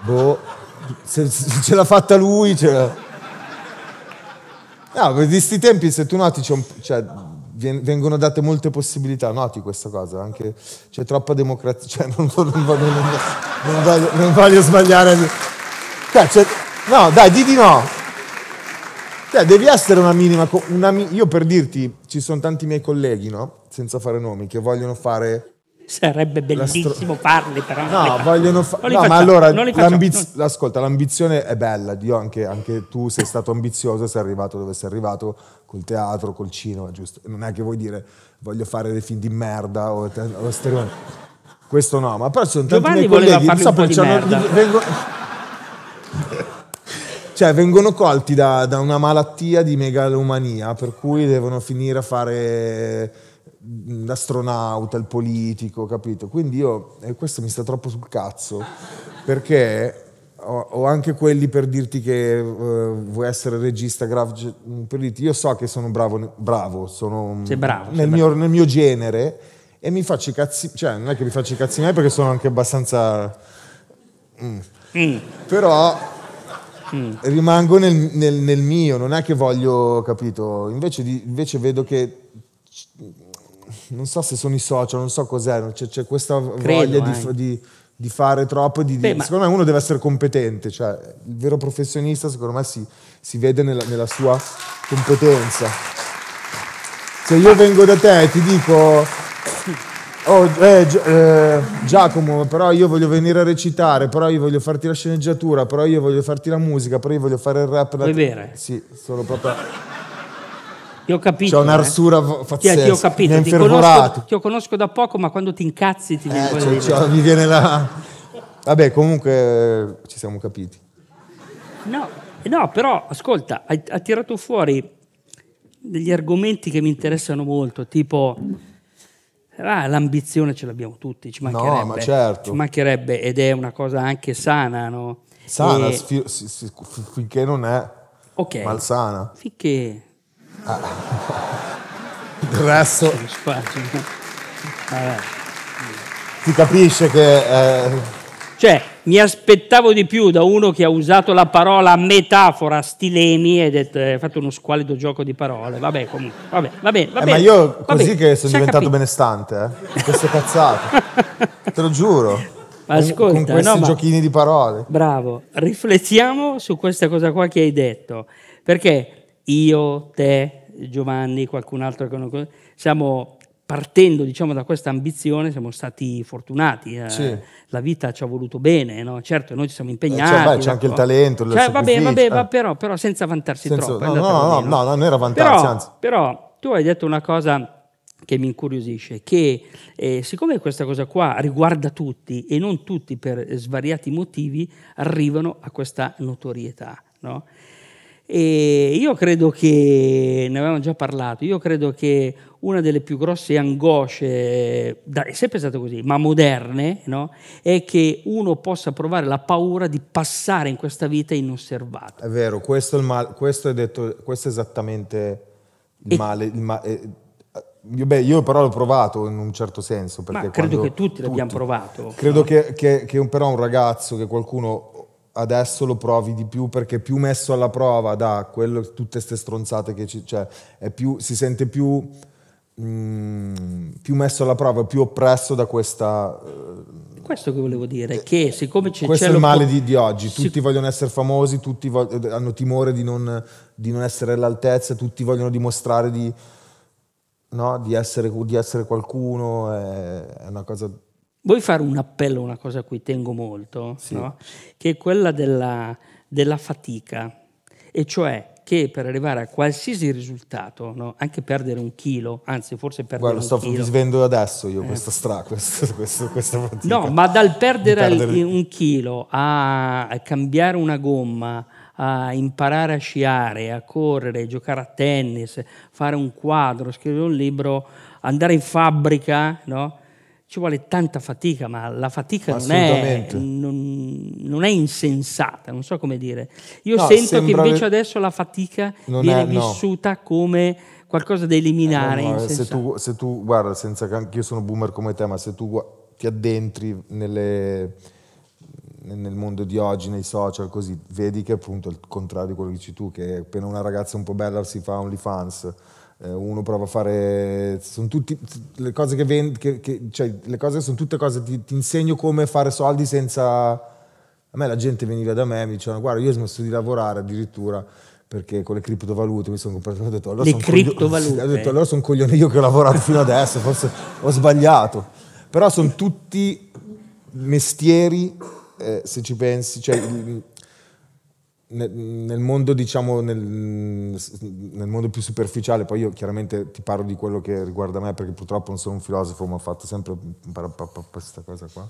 Boh, se, se ce l'ha fatta lui, ce l'ha... No, di sti tempi, se tu noti, c'è un- cioè, vengono date molte possibilità, noti questa cosa, anche c'è troppa democrazia, cioè non, non, voglio, non, voglio, non voglio, sbagliare. Cioè, no, dai, di di no. Cioè, devi essere una minima, una, io per dirti, ci sono tanti miei colleghi, no? senza fare nomi, che vogliono fare Sarebbe bellissimo stro... farli, però. No, vogliono fare. No, ma allora, l'ambiz... non... ascolta, l'ambizione è bella. Dio, anche, anche, tu sei stato ambizioso, sei arrivato dove sei arrivato col teatro, col cinema, giusto? Non è che vuoi dire voglio fare dei film di merda o, o stereo... Questo no, ma però ci sono tanti Giovanni miei colleghi, so, poi vengono... cioè, vengono colti da, da una malattia di megalomania, per cui devono finire a fare l'astronauta, il politico, capito? Quindi io, e questo mi sta troppo sul cazzo, perché ho, anche quelli per dirti che uh, vuoi essere regista, graf, per dirti, io so che sono bravo, bravo sono bravo, nel, mio, nel, mio, genere e mi faccio i cazzi, cioè non è che mi faccio i cazzi miei perché sono anche abbastanza... Mm. Mm. Però mm. rimango nel, nel, nel, mio, non è che voglio, capito? Invece, di, invece vedo che non so se sono i social, non so cos'è, c'è, c'è questa Credo, voglia di, di, di, fare troppo. Di, Beh, secondo me uno deve essere competente, cioè il vero professionista secondo me si, si vede nella, nella, sua competenza. Se io vengo da te e ti dico, oh, eh, eh, Giacomo, però io voglio venire a recitare, però io voglio farti la sceneggiatura, però io voglio farti la musica, però io voglio fare il rap. Vuoi bere? Sì, sono proprio... Ti ho capito. C'è un'arsura eh? pazzesca. Ti, ho capito, ti conosco, ti conosco, da poco, ma quando ti incazzi ti eh, cioè, cioè, mi viene la... Vabbè, comunque ci siamo capiti. No, no però ascolta, hai, hai tirato fuori degli argomenti che mi interessano molto, tipo ah, l'ambizione ce l'abbiamo tutti, ci mancherebbe. No, ma certo. Ci mancherebbe ed è una cosa anche sana, no? Sana, e... finché non è okay. malsana. Finché Ah. Il resto... Si capisce che... Eh... Cioè, mi aspettavo di più da uno che ha usato la parola metafora stilemi ed ha eh, fatto uno squalido gioco di parole. Vabbè, comunque, vabbè, vabbè, vabbè. Eh, ma io così che sono diventato capito. benestante, eh? Queste cazzate. Te lo giuro. Ascolta, con questi no, giochini di parole. Bravo, riflettiamo su questa cosa qua che hai detto. Perché io, te, Giovanni, qualcun altro che non siamo partendo diciamo, da questa ambizione siamo stati fortunati, eh. sì. la vita ci ha voluto bene, no? certo noi ci siamo impegnati. Eh, cioè, beh, c'è anche il talento, il cioè, vabbè, vabbè, eh. però, però, senza vantarsi senza, troppo. No, no, no, no, non era vantarsi, però, però tu hai detto una cosa che mi incuriosisce, che eh, siccome questa cosa qua riguarda tutti e non tutti per svariati motivi arrivano a questa notorietà, no? E io credo che, ne avevamo già parlato, io credo che una delle più grosse angosce, è sempre stato così, ma moderne, no? è che uno possa provare la paura di passare in questa vita inosservato. È vero, questo è, mal, questo è, detto, questo è esattamente il e, male. Il ma, eh, io, beh, io però l'ho provato in un certo senso. ma credo che tutti, tutti l'abbiamo provato. Credo no? che, che, che un, però un ragazzo, che qualcuno adesso lo provi di più perché più messo alla prova da quello, tutte queste stronzate che ci, cioè, più, si sente più, mm, più, messo alla prova, più oppresso da questa... Uh, questo che volevo dire, che siccome c'è... Questo è il male di, di oggi, tutti si... vogliono essere famosi, tutti vogliono, hanno timore di non, di non, essere all'altezza, tutti vogliono dimostrare di, no, di, essere, di essere qualcuno, è, è una cosa Vuoi fare un appello a una cosa a cui tengo molto, sì. no? che è quella della, della, fatica, e cioè che per arrivare a qualsiasi risultato, no? anche perdere un chilo, anzi forse perdere Guarda, un sto chilo. svendo adesso io eh. questa stra, questo, questo, questa fatica. No, ma dal perdere, perdere, un chilo a cambiare una gomma, a imparare a sciare, a correre, a giocare a tennis, fare un quadro, scrivere un libro, andare in fabbrica, no? Ci vuole tanta fatica, ma la fatica non è, non, non è, insensata, non so come dire. Io no, sento che invece adesso la fatica viene è, vissuta no. come qualcosa da eliminare. Eh, no, se, tu, se, tu, guarda, senza che anche io sono boomer come te, ma se tu ti addentri nelle, nel mondo di oggi, nei social, così, vedi che appunto è il contrario di quello che dici tu, che appena una ragazza un po' bella si fa OnlyFans, eh, uno prova a fare sono tutti le cose che vendo che, che, cioè le cose sono tutte cose ti, ti, insegno come fare soldi senza a me la gente veniva da me e mi dicevano guarda io ho smesso di lavorare addirittura perché con le criptovalute mi sono comprato ho detto allora le criptovalute coglio- ho detto allora sono coglione io che ho lavorato fino adesso forse ho sbagliato però sono tutti mestieri eh, se ci pensi cioè, nel, mondo, diciamo, nel, nel, mondo più superficiale, poi io chiaramente ti parlo di quello che riguarda me perché purtroppo non sono un filosofo, ma ho fatto sempre questa cosa qua.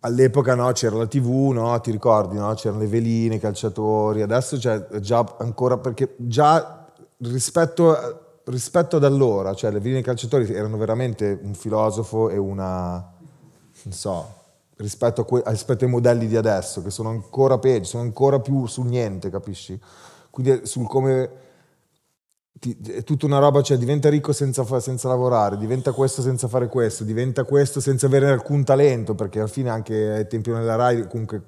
All'epoca no, c'era la tv, no, ti ricordi, no? c'erano le veline, i calciatori, adesso c'è già ancora, perché già rispetto, rispetto ad allora, cioè le veline i calciatori erano veramente un filosofo e una, non so, rispetto, que- rispetto, ai modelli di adesso, che sono ancora peggio, sono ancora più su niente, capisci? Quindi sul come ti, è tutta una roba, cioè diventa ricco senza, senza, lavorare, diventa questo senza fare questo, diventa questo senza avere alcun talento, perché alla fine anche ai tempi della RAI comunque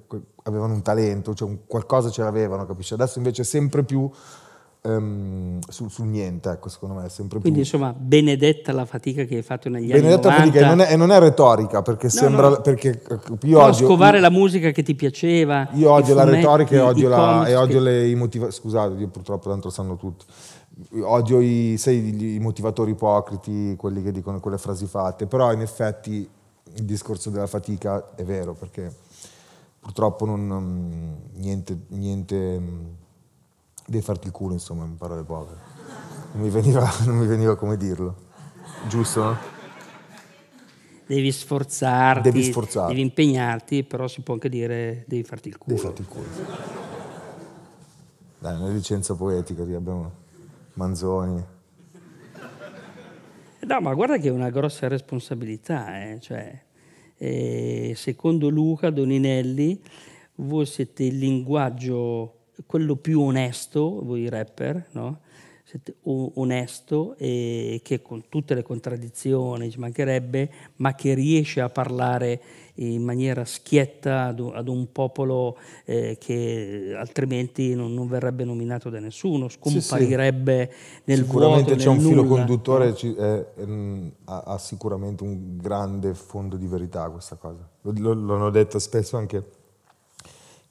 avevano un talento, cioè un, qualcosa ce l'avevano, capisci? Adesso invece è sempre più um, sul, sul, niente, ecco, secondo me è sempre Quindi, più... insomma, benedetta la fatica che hai fatto negli benedetta anni 90. Benedetta la fatica, e non è, retorica, perché no, sembra... No. Perché io Però odio, scovare io, la musica che ti piaceva. Io odio la retorica e odio, la, e odio che... le motivazioni... Scusate, io purtroppo tanto lo sanno tutti. Odio i, sai, i motivatori ipocriti, quelli che dicono quelle frasi fatte, però in effetti il discorso della fatica è vero, perché purtroppo non, niente, niente devi farti il culo, insomma, in parole povere. Non mi veniva, non mi veniva come dirlo. Giusto, no? Devi sforzarti, devi sforzarti, devi impegnarti, però si può anche dire devi farti il culo. Devi farti il culo. Dai, una licenza poetica, abbiamo Manzoni. No, ma guarda che è una grossa responsabilità, eh? cioè, eh, secondo Luca Doninelli, voi siete il linguaggio quello più onesto, voi rapper, no? Siete onesto e che con tutte le contraddizioni ci mancherebbe, ma che riesce a parlare in maniera schietta ad un, ad un popolo eh, che altrimenti non, non, verrebbe nominato da nessuno, scomparirebbe sì, sì. nel sicuramente vuoto, c'è un nulla, filo conduttore, ci, eh, eh, ha, sicuramente un grande fondo di verità questa cosa. L'hanno detto spesso anche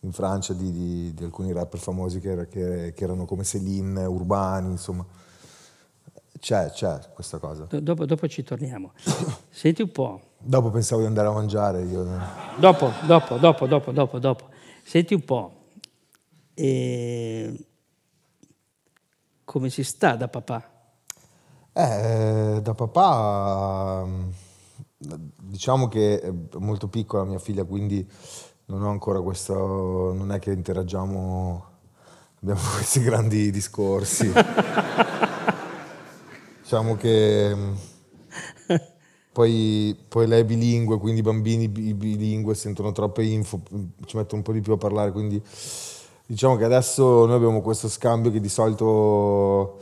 in Francia di, di, di alcuni rapper famosi che, era, che, che, erano come Céline, Urbani, insomma. C'è, c'è questa cosa. Dopo, dopo ci torniamo. Senti un po'. Dopo pensavo di andare a mangiare io. Dopo, dopo, dopo, dopo, dopo, dopo. Senti un po'. E... Come si sta da papà? Eh, da papà diciamo che è molto piccola mia figlia, quindi non ho ancora questo, non è che interagiamo, abbiamo questi grandi discorsi. diciamo che poi, poi, lei è bilingue, quindi i bambini bilingue sentono troppe info, ci mettono un po' di più a parlare, quindi diciamo che adesso noi abbiamo questo scambio che di solito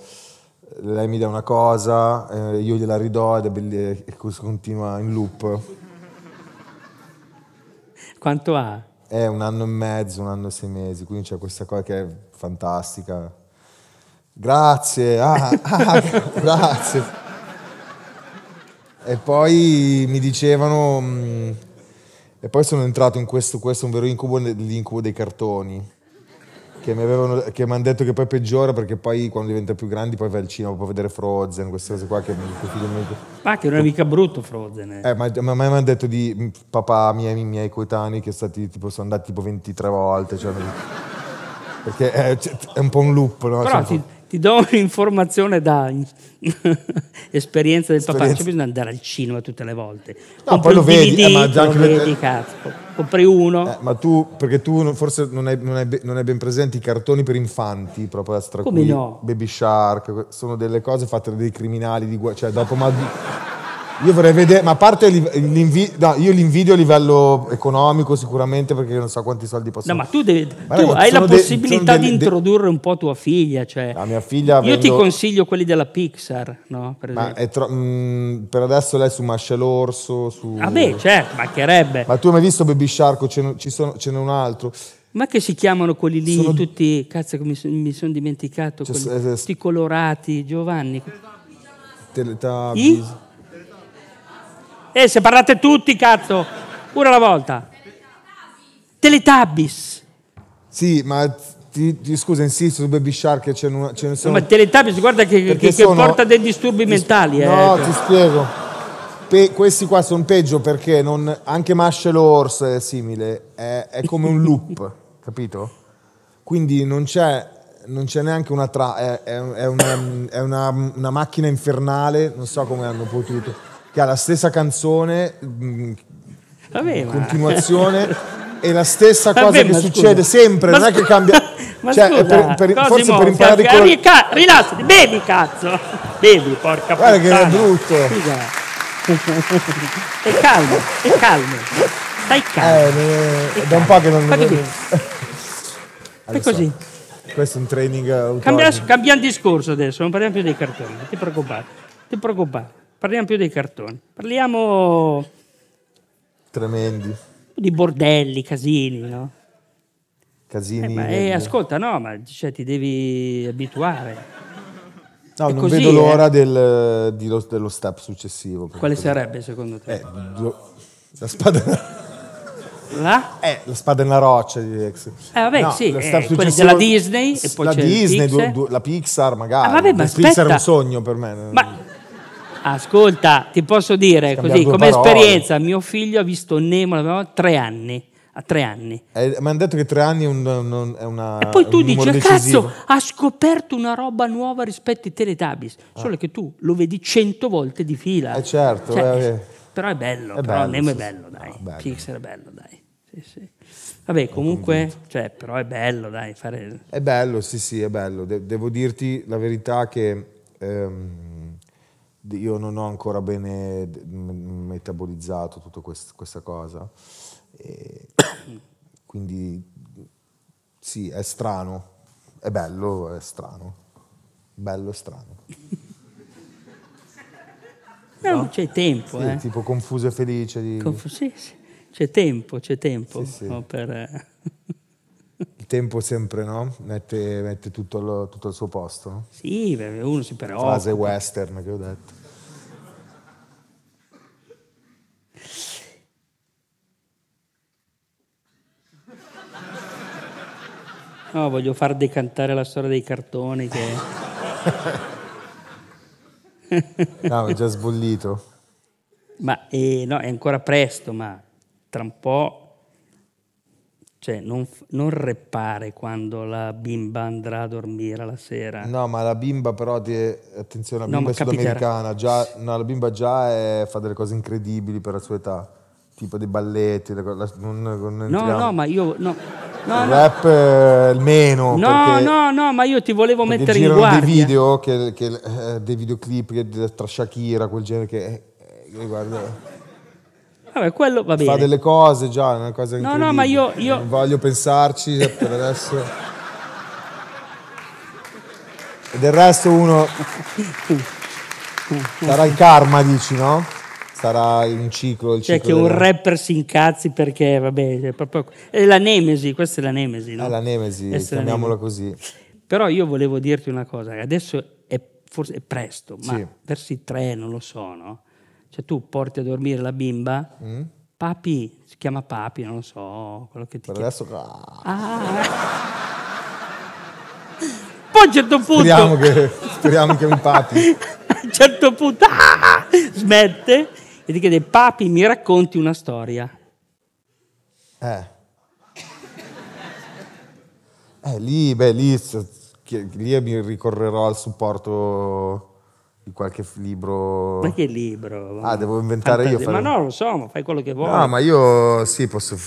lei mi dà una cosa, eh, io gliela ridò ed è e così continua in loop. Quanto ha? È un anno e mezzo, un anno e sei mesi, quindi c'è questa cosa che è fantastica. Grazie, ah, ah, grazie. E poi mi dicevano, mm, e poi sono entrato in questo, questo è un vero incubo, l'incubo dei cartoni che mi, avevano, che mi hanno detto che poi peggiora perché poi quando diventa più grandi poi vai al cinema, puoi vedere Frozen, queste cose qua che mio figlio mi... Ma che non è mica brutto Frozen. Eh, eh ma, ma, mi hanno detto di papà, miei, miei coetanei che stati, tipo, sono andati tipo 23 volte, cioè, perché è, è, un po' un loop, no? Però cioè, ti, do un'informazione da esperienza del papà, c'è bisogno di andare al cinema tutte le volte. No, Compri poi lo vedi, DVD, eh, ma già lo vedi, cazzo. Compri uno. Eh, ma tu, perché tu forse non hai, non, hai, non hai, ben presenti i cartoni per infanti, proprio a stra Come no? Baby Shark, sono delle cose fatte da dei criminali, di, cioè dopo... Ma, io vorrei vedere, ma a parte l'invidio, no, io l'invidio a livello economico sicuramente perché non so quanti soldi possono. No, ma tu, devi, tu hai la possibilità de, di introdurre un po' tua figlia. Cioè, la mia figlia. Io ti consiglio quelli della Pixar, no? Per, ma tro- mh, mm, per adesso lei su Mascia l'orso. Su... Vabbè, certo, mancherebbe. Ma tu hai mai visto Baby Shark? Ce n'è, sono, ce n'è un altro. Ma che si chiamano quelli lì, Sono- tutti, cazzo, che mi, mi sono dimenticato, Cioè, quelli, eh, tutti colorati, Giovanni. Teletubbies. Eh, se parlate tutti, cazzo, una alla volta. Teletubbies. Sì, ma ti, ti- scusa, insisto su Baby Shark che ce ne, ce ne No, sono... ma Teletubbies, guarda che, che, sono- porta dei disturbi mentali. No, eh. ti spiego. Pe- questi qua sono peggio perché non- anche Marshall Horse è simile, è, è come un loop, capito? Quindi non c'è, non c'è neanche una tra... è, è- è una, è una- una macchina infernale, non so come hanno potuto, che ha la stessa canzone, mh, Vabbè, ma- continuazione e la stessa Vabbè, cosa che ma succede scusa. sempre, Ma non è che cambia... Ma cioè, scusa, per- per- forse per imparare cazzo, con... ri- ca- rilassati, bevi cazzo, bevi, porca Guarda che è puttana. brutto. Stai calmo, stai calmo, stai calmo. Eh, è da un po' che non... Così. non- Fai così. Questo è un training autorico. Cambia, cambiamo discorso adesso, non parliamo più dei cartoni, non ti preoccupare, non ti preoccupare, parliamo più dei cartoni. Parliamo Tremendi. di bordelli, casini, no? Casini. Eh, ma, eh, ascolta, no, ma cioè, ti devi abituare. no, è non così, vedo eh. l'ora del- di lo- dello step successivo. Quale sarebbe secondo te? Eh, la spada... Là? Eh, la spada nella roccia di Rex. Eh, vabbè, sì, lo eh, quelli della Disney e poi la Disney, Pixar. du- du- la Pixar magari. Ah, vabbè, ma il Pixar è aspetta. un sogno per me. Ma ascolta, ti posso dire Scambiamo così, come parole. esperienza, mio figlio ha visto Nemo aveva tre anni, a tre anni. Eh, mi hanno detto che tre anni è, un- un- è una. E poi è tu dici, cazzo, decisivo." ha scoperto una roba nuova rispetto ai Teletubbies, solo che tu lo vedi cento volte di fila. Eh, certo, Cioè, eh. Però è bello, È però bello, Nemo è sì, bello, sì. dai. No, bello. Pixar è bello, dai. Sì, sì. Vabbè, comunque, cioè, però è bello, dai, fare... È bello, sì, sì, è bello. De- devo dirti la verità che ehm, io non ho ancora bene metabolizzato tutta quest- questa cosa. E quindi sì, è strano. È bello, è strano. Bello e strano. No, c'è tempo, Sì, eh. Tipo confuso e felice. Di... Conf- sì, sì. C'è tempo, c'è tempo Sì, sì. no, per... Il tempo sempre, no? Mette, mette tutto, al- tutto al suo posto. no? Sì, uno si preoccupa. Fase western che ho detto. No, voglio far decantare la storia dei cartoni che... No, è già sbollito. Ma eh, no, è ancora presto, ma tra un po'... Cioè, non, non reppare quando la bimba andrà a dormire la sera. No, ma la bimba però, ti attenzione, la No, bimba ma è sudamericana, già, no, la bimba già è- fa delle cose incredibili per la sua età, tipo dei balletti, la- non, non No, no, ma io... No, no, Il no, rap è il meno, no, perché, no, no, ma io ti volevo mettere in guardia. dei video, che, che, eh, dei videoclip che- tra Shakira, quel genere che... eh, eh, guarda, Vabbè, quello va bene. fa delle cose già, una cosa No, incredibile. no, ma io- io- Non voglio pensarci per adesso. E del resto uno... Sarà il karma, dici, no? Sarà un ciclo, il Cioè ciclo che un della- rapper si incazzi perché, vabbè, è proprio... È la nemesi, questa è la nemesi, no? È la nemesi, Questa è la chiamiamola nemesi. così. Però io volevo dirti una cosa, adesso è, forse è presto, ma Sì. verso i tre non lo so, no? Cioè tu porti a dormire la bimba, Mm? papi, si chiama papi, non lo so, quello che ti Per adesso ah. Poi a un certo punto... speriamo che, speriamo che mi papi. a un certo punto ah, smette e ti chiede papi mi racconti una storia Eh. Eh, lì, beh, lì, lì mi ricorrerò al supporto di qualche libro. ma che libro Ah, devo inventare io, Fantasia- fare- ma no lo so ma fai quello che vuoi No, ma io sì, posso.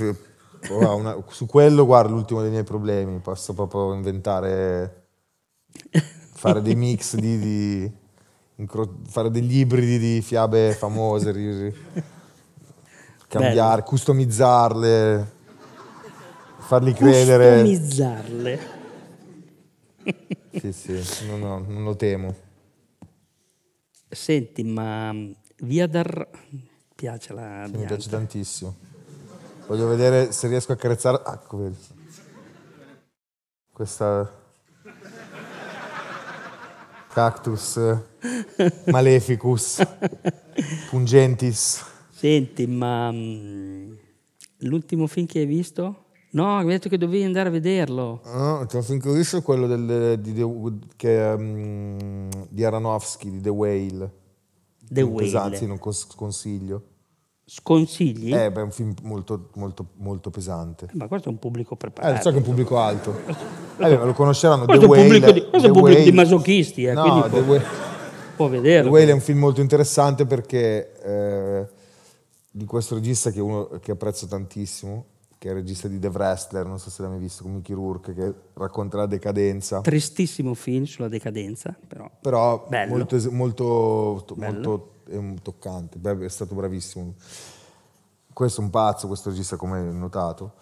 una- su quello, guarda, l'ultimo dei miei problemi. Posso proprio inventare. fare dei mix di. di- incro- fare degli ibridi di fiabe famose. ri- ri- cambiare, customizzarle. Farli credere. customizzarle Sì, sì, no, no, non lo temo. Senti ma mm, via dal piace la Mi piace tantissimo. Voglio vedere se riesco a accarezzare. Ah, ecco, questa cactus maleficus pungentis. Senti, ma mm, l'ultimo film che hai visto? No, hai detto che dovevi andare a vederlo. Film che ho visto è quello del, di, The- che, mm, di Aronofsky, di The Whale. The Whale. pesante, sì, non cons- consiglio. Sconsigli? Eh, beh, è un film molto, molto, molto pesante. Ma questo è un pubblico Eh, preparato. so che è un pubblico alto. Eh, lo conosceranno. Questo è The un pubblico Whale- di- questo è un The pubblico di Whale- masochisti, eh, no, quindi The può- Whale- Può The vederlo. Whale è un film molto interessante perché eh, di questo regista che, è uno, che apprezzo tantissimo, che è il regista di The Wrestler, non so se l'hai mai visto, con Mickey Rourke, che racconta la decadenza. Tristissimo film sulla decadenza, però. Però Bello. molto, molto, to- Bello. molto toccante, Beh, è stato bravissimo. Questo è un pazzo, questo regista come hai notato.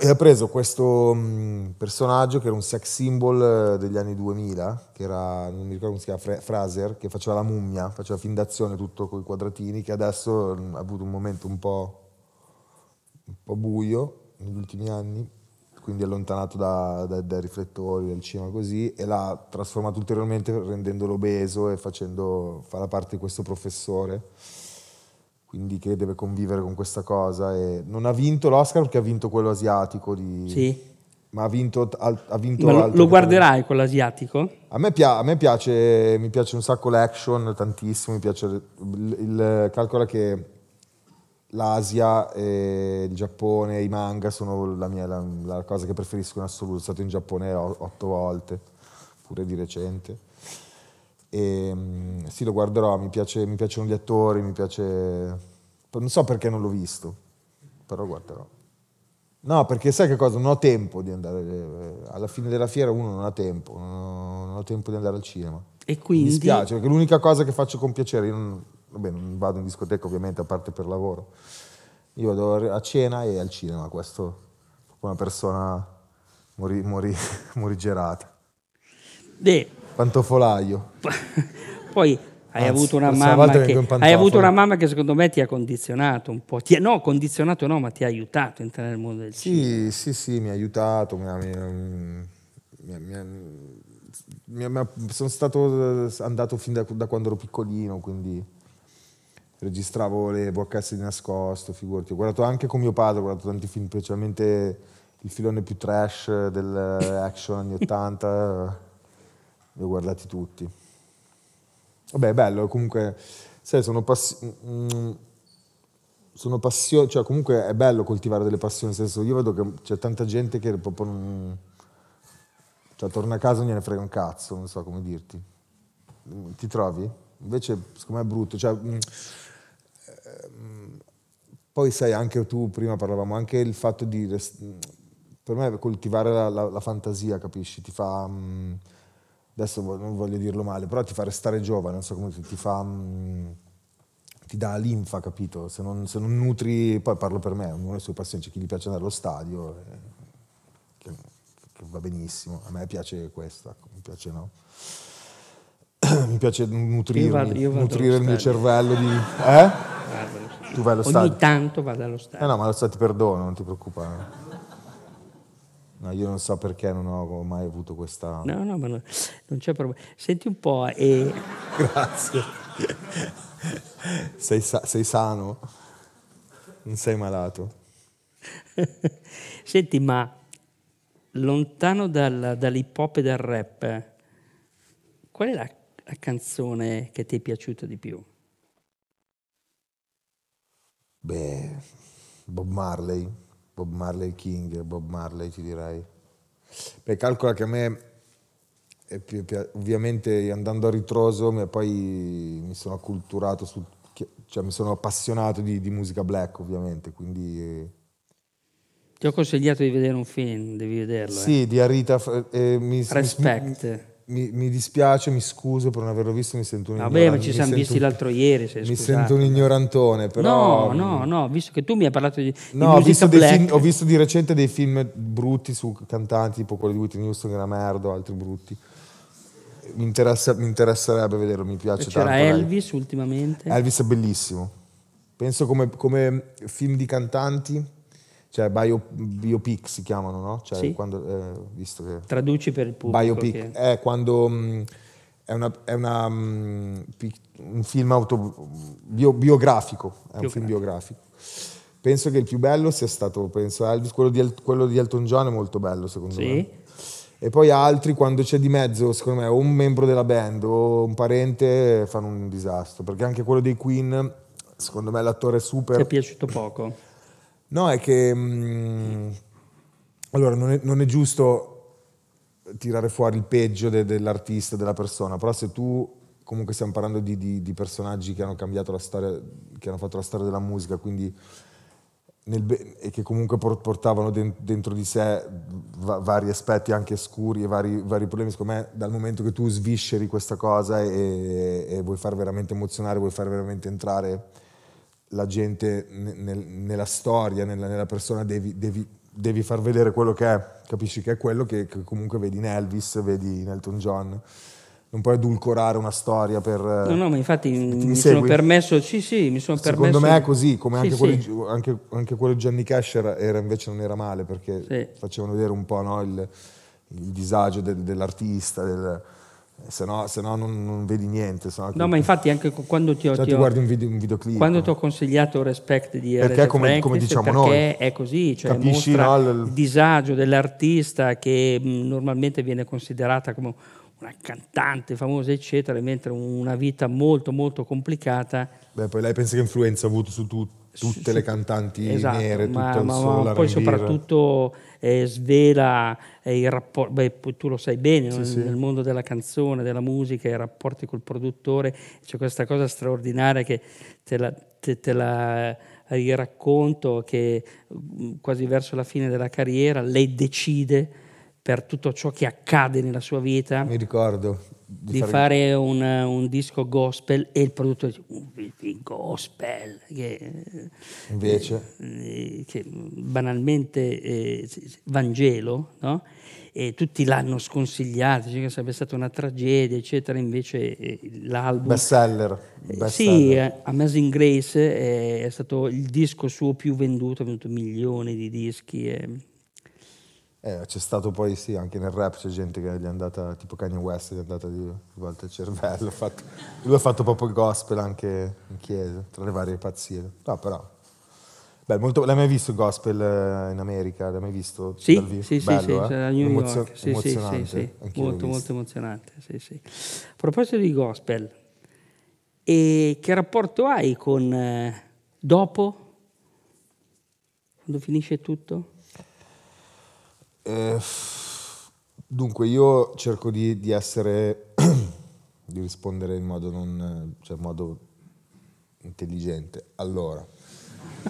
e ha preso questo mh, personaggio che era un sex symbol eh, degli anni 2000, che era, non mi ricordo come si chiama, Fra- Fraser, che faceva la mummia, faceva film d'azione tutto con i quadratini, che adesso mh, ha avuto un momento un po', un po' buio negli ultimi anni, quindi allontanato da- da- dai riflettori del cinema così, e l'ha trasformato ulteriormente rendendolo obeso e facendo, fa la parte di questo professore quindi che deve convivere con questa cosa e non ha vinto l'Oscar perché ha vinto quello asiatico di... Sì. ma ha vinto, ha vinto Ma lo, lo guarderai quell'asiatico? a me, pia- a me piace, mi piace un sacco l'action, tantissimo, mi piace il, il- calcola che l'Asia, e il Giappone, i manga sono la, mia, la, la cosa che preferisco in assoluto, sono stato in Giappone otto volte, pure di recente. E, mm, sì, lo guarderò, mi, piace- mi piacciono gli attori, mi piace... Non so perché non l'ho visto, però guarderò. No, perché sai che cosa? Non ho tempo di andare. eh, Alla fine della fiera uno non ha tempo, non ho, non ho tempo di andare al cinema. E Mi quindi... dispiace, perché l'unica cosa che faccio con piacere, io non, vabbè, non vado in discoteca ovviamente, a parte per lavoro. Io vado a cena e al cinema, questo è una persona mori, mori, morigerata. Beh, Pantofolaio. poi hai Anzi, avuto, una mamma che, hai avuto una mamma che secondo me ti ha condizionato un po'. Ti no, condizionato no, ma ti ha aiutato a entrare nel mondo del cinema. Sì, sì, sì, mi ha aiutato, mi ha- mi ha- mi ha- mi ha- mi ha- mi ha- sono stato eh, andato fin da, da quando ero piccolino, quindi registravo le VHS di nascosto, figurati. Ho guardato anche con mio padre, ho guardato tanti film, specialmente il filone più trash dell'action anni 80, li ho guardati tutti. Vabbè, bello, comunque, sai, sono passi- mm, sono passioni, cioè comunque è bello coltivare delle passioni, nel senso io vedo che c'è tanta gente che proprio non... cioè torna a casa e gliene frega un cazzo, non so come dirti. Mm, Ti trovi? Invece secondo me è brutto, cioè, mm, poi sai anche tu prima parlavamo anche il fatto di per me coltivare la, la- la fantasia, capisci? Ti fa mm, adesso non voglio dirlo male, però ti fa restare giovane, non so come ti, ti fa mm, ti dà linfa, capito? Se non, se non nutri, poi parlo per me, ognuno ha le sue passioni, c'è chi gli piace andare allo stadio, eh, che, che va benissimo, a me piace questo, ecco, mi piace no. mi piace nutrirmi, Io vado- io vado nutrire il mio cervello di... Eh? Guarda. Tu vai allo Ogni stadio? tanto vado allo Eh stadio. no, ma lo stadio ti perdono, non ti preoccupare. No, io non so perché non ho mai avuto questa... No, no, ma no, non c'è problema. Senti un po', e Grazie. sei, sa- sei sano? Non sei malato? senti, ma lontano dal- dall'hip hop e dal rap, qual è la, la canzone che ti è piaciuta di più? Beh, Bob Marley, Bob Marley King, Bob Marley ti direi. Beh, calcola che a me, ovviamente andando a ritroso, mi- poi mi sono acculturato, su, cioè mi sono appassionato di, di musica black ovviamente, quindi... eh, Ti ho consigliato di vedere un film, devi vederlo. eh. Sì, di Arita, eh, mi, Respect. Mi, mi dispiace, mi scuso per non averlo visto, mi sento un Vabbè, ignorante. ma ci mi siamo visti l'altro ieri, sei Mi scusato. sento un ignorantone, però... No, no, no, visto che tu mi hai parlato di, di No, ho musica visto, film- ho visto di recente dei film brutti su cantanti, tipo quello di Whitney Houston che era merda, o altri brutti. Mi, interessa- mi interesserebbe vederlo, mi piace C'era tanto. lei. Elvis ultimamente. Elvis è bellissimo. Penso come, come film di cantanti cioè bio, biopic si chiamano, no? Cioè, Sì. quando, eh, visto che... Traduci per il pubblico. Biopic che- è quando mh, è, una, è una, mh, pic- un film auto, bio- biografico, è un film biografico. Penso che il più bello sia stato, penso, Elvis, quello di, El- quello di Elton John è molto bello secondo Sì. me. E poi altri quando c'è di mezzo, secondo me, o un membro della band o un parente fanno un disastro, perché anche quello dei Queen, secondo me l'attore è super... Ti è piaciuto poco? No, è che mh, allora non è, non è giusto tirare fuori il peggio de- dell'artista, della persona, però se tu comunque stiamo parlando di, di- di personaggi che hanno cambiato la storia, che hanno fatto la storia della musica, quindi be- e che comunque por- portavano den- dentro di sé va- vari aspetti anche scuri e vari, vari problemi, secondo me dal momento che tu svisceri questa cosa e, e vuoi far veramente emozionare, vuoi far veramente entrare la gente ne- nel- nella storia, nella, nella persona, devi, devi- devi far vedere quello che è, capisci che è quello che, che comunque vedi in Elvis, vedi in Elton John. Non puoi edulcorare una storia per... No, no, ma infatti mi, mi sono segui? permesso, sì, sì, mi sono permesso. Secondo me è così, come Sì, anche, sì. quello, di- anche, anche quello di Gianni Cash era, era- invece non era male perché Sì. facevano vedere un po' no, il, il disagio del- dell'artista, del, se no, se no non, non vedi niente. no- No, ma infatti anche quando ti ho, cioè, ti ho- guardi un, video, un videoclip. quando ti ho consigliato Respect di Perché come- come diciamo perché noi. è così, cioè Capisci, mostra no, il- il disagio dell'artista che mh, normalmente viene considerata come una cantante famosa, eccetera, mentre una vita molto molto complicata Beh, poi lei pensa che influenza ha avuto su tu- tutte le cantanti Esatto, nere, ma, tutto il ma- ma poi soprattutto eh, svela eh, il rapporto, beh, tu lo sai bene, no? sì. nel mondo della canzone, della musica, i rapporti col produttore, c'è questa cosa straordinaria che te la, te- te la racconto che mm, quasi verso la fine della carriera lei decide per tutto ciò che accade nella sua vita Mi ricordo di, di fare- fare un, un disco gospel e il produttore dice un gospel che, Invece? eh, che banalmente eh, Vangelo no? e tutti l'hanno sconsigliato dice che sarebbe stata una tragedia eccetera invece eh, l'album bestseller. eh, bestseller. sì, eh, Amazing Grace è, è stato il disco suo più venduto, ha venduto milioni di dischi. Eh, c'è stato poi sì, anche nel rap c'è gente che gli è andata, tipo Kanye West, gli è andata di, volta il cervello. ha fatto- lui ha fatto proprio il gospel anche in chiesa, tra le varie pazzie. No, però... Beh, molto, l'hai mai visto il gospel eh, in America? L'hai mai visto Sì, dal vivo? sì, sì, Bello, sì, eh? c'era a New Emozio- York. Sì, sì, sì, emozionante. sì, l'ho molto, molto emozionante. Sì, sì. A proposito di gospel, e che rapporto hai con eh, dopo? Quando finisce tutto? Eh, dunque, io cerco di, di essere, di rispondere in modo, non, cioè in modo intelligente. Allora,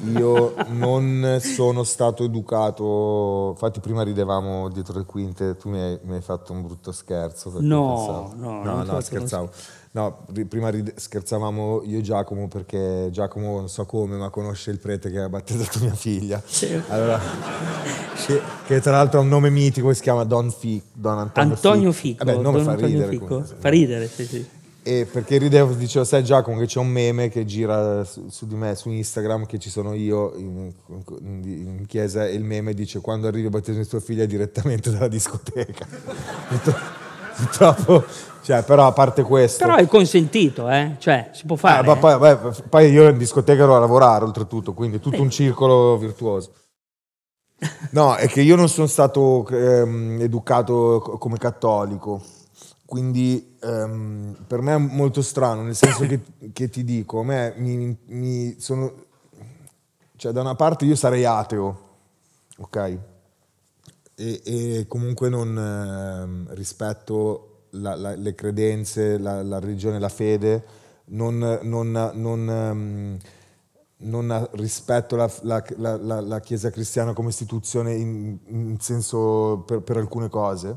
io non sono stato educato, infatti prima ridevamo dietro le quinte, tu mi hai, mi hai fatto un brutto scherzo. No, pensavo- no, no, no, scherzavo. No, ri- prima scherzavamo io e Giacomo perché Giacomo non so come, ma conosce il prete che ha battezzato mia figlia. Allora, che, che tra l'altro ha un nome mitico che si chiama Don Fico. Don Antonio, Antonio Fico. Vabbè, il nome Don fa Antonio ridere. Fico. comunque. Fa ridere, sì, sì. E perché ridevo, dicevo, sai Giacomo che c'è un meme che gira su, su di me su Instagram che ci sono io in, in- in chiesa e il meme dice quando arrivi a battesimo di tua figlia direttamente dalla discoteca. Purtro- Purtroppo, cioè, però a parte questo... Però è consentito, eh? Cioè, si può fare. Ah, ma poi, beh, poi io in discoteca ero a lavorare oltretutto, quindi tutto un circolo virtuoso. No, è che io non sono stato ehm, educato co- come cattolico, quindi ehm, per me è molto strano, nel senso che, che ti dico, a me mi, mi sono... Cioè, da una parte io sarei ateo, ok? E, e comunque non ehm, rispetto la- la- le credenze, la, la religione, la fede, non, non- non, ehm, non rispetto la, Chiesa cristiana come istituzione in, in senso per, per alcune cose.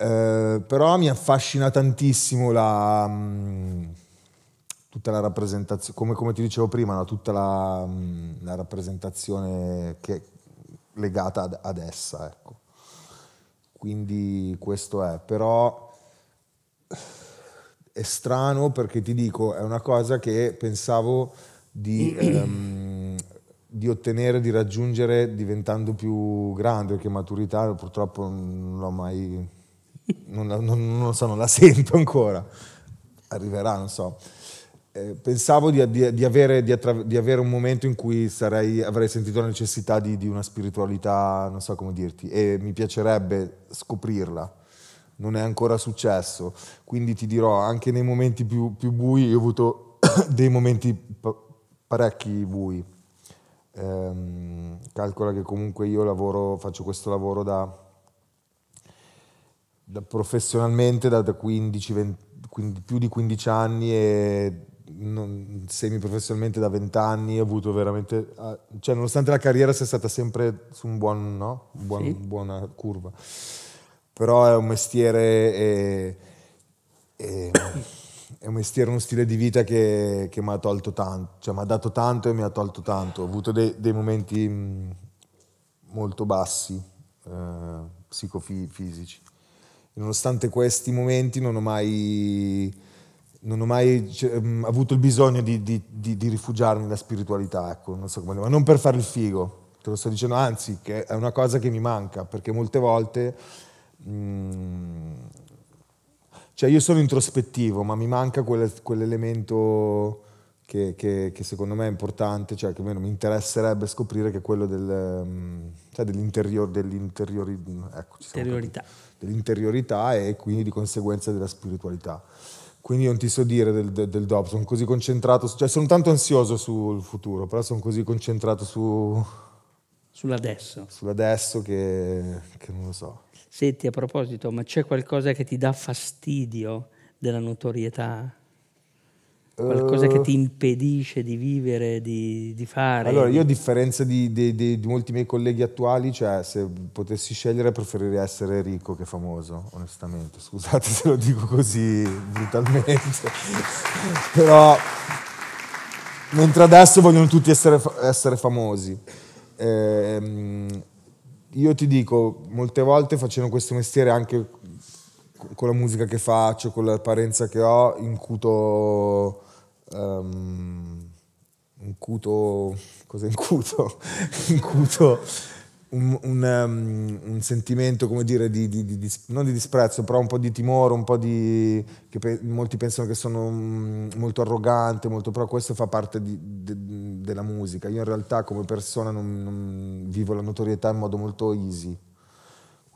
Eh, però mi affascina tantissimo la, mm, tutta la rappresentazione, come, come ti dicevo prima, no? tutta la, mm, la rappresentazione che, legata ad, ad essa. Ecco. Quindi questo è, però è strano perché ti dico, è una cosa che pensavo di, ehm, di ottenere, di raggiungere diventando più grande, perché maturità purtroppo non l'ho mai, non, non, non lo so, non la sento ancora, arriverà, non so. Eh, pensavo di, di, di, avere, di, avere, un momento in cui sarei, avrei sentito la necessità di, una spiritualità, non so come dirti, e mi piacerebbe scoprirla. Non è ancora successo, quindi ti dirò, anche nei momenti più, più bui, ho avuto dei momenti pa- parecchi bui. Ehm, calcola che comunque io lavoro, faccio questo lavoro da, da professionalmente da, da 15, 20, 15, più di 15 anni e non, semiprofessionalmente da vent'anni, ho avuto veramente, ah, cioè nonostante la carriera sia stata sempre su un buon, no? un buon, sì. buona curva, però è un mestiere, è, è, è, un mestiere, uno stile di vita che, che mi ha tolto tanto, cioè mi ha dato tanto e mi ha tolto tanto, ho avuto dei, dei momenti mm, molto bassi, eh, psicofisici. Nonostante questi momenti non ho mai non ho mai cioè, mm, avuto il bisogno di, di, di, di, rifugiarmi nella spiritualità, ecco, non so come ma non per fare il figo, te lo sto dicendo, anzi, che è una cosa che mi manca, perché molte volte, mh, mm, cioè io sono introspettivo, ma mi manca quel, quell'elemento che, che, che, secondo me è importante, cioè che almeno mi interesserebbe scoprire, che è quello del, cioè dell'interior, dell'interiori, ecco, interiorità. dell'interiorità e quindi di conseguenza della spiritualità. Quindi non ti so dire del, del, del dopo, sono così concentrato, cioè sono tanto ansioso sul futuro, però sono così concentrato su... Sull'adesso. Sull'adesso che, che non lo so. Senti, a proposito, ma c'è qualcosa che ti dà fastidio della notorietà? Qualcosa che ti impedisce di vivere, di, di fare? Allora, io a differenza di, di, di, molti miei colleghi attuali, cioè se potessi scegliere preferirei essere ricco che famoso, onestamente. Scusate se lo dico così brutalmente. Però, mentre adesso vogliono tutti essere, essere famosi. Eh, io ti dico, molte volte facendo questo mestiere anche con la musica che faccio, con l'apparenza che ho, incuto um, incuto, cosa incuto? incuto un, un, um, un, sentimento, come dire, di, di, di, non di disprezzo, però un po' di timore, un po' di... che pe- molti pensano che sono um, molto arrogante, molto, però questo fa parte de, della musica. Io in realtà come persona non, non vivo la notorietà in modo molto easy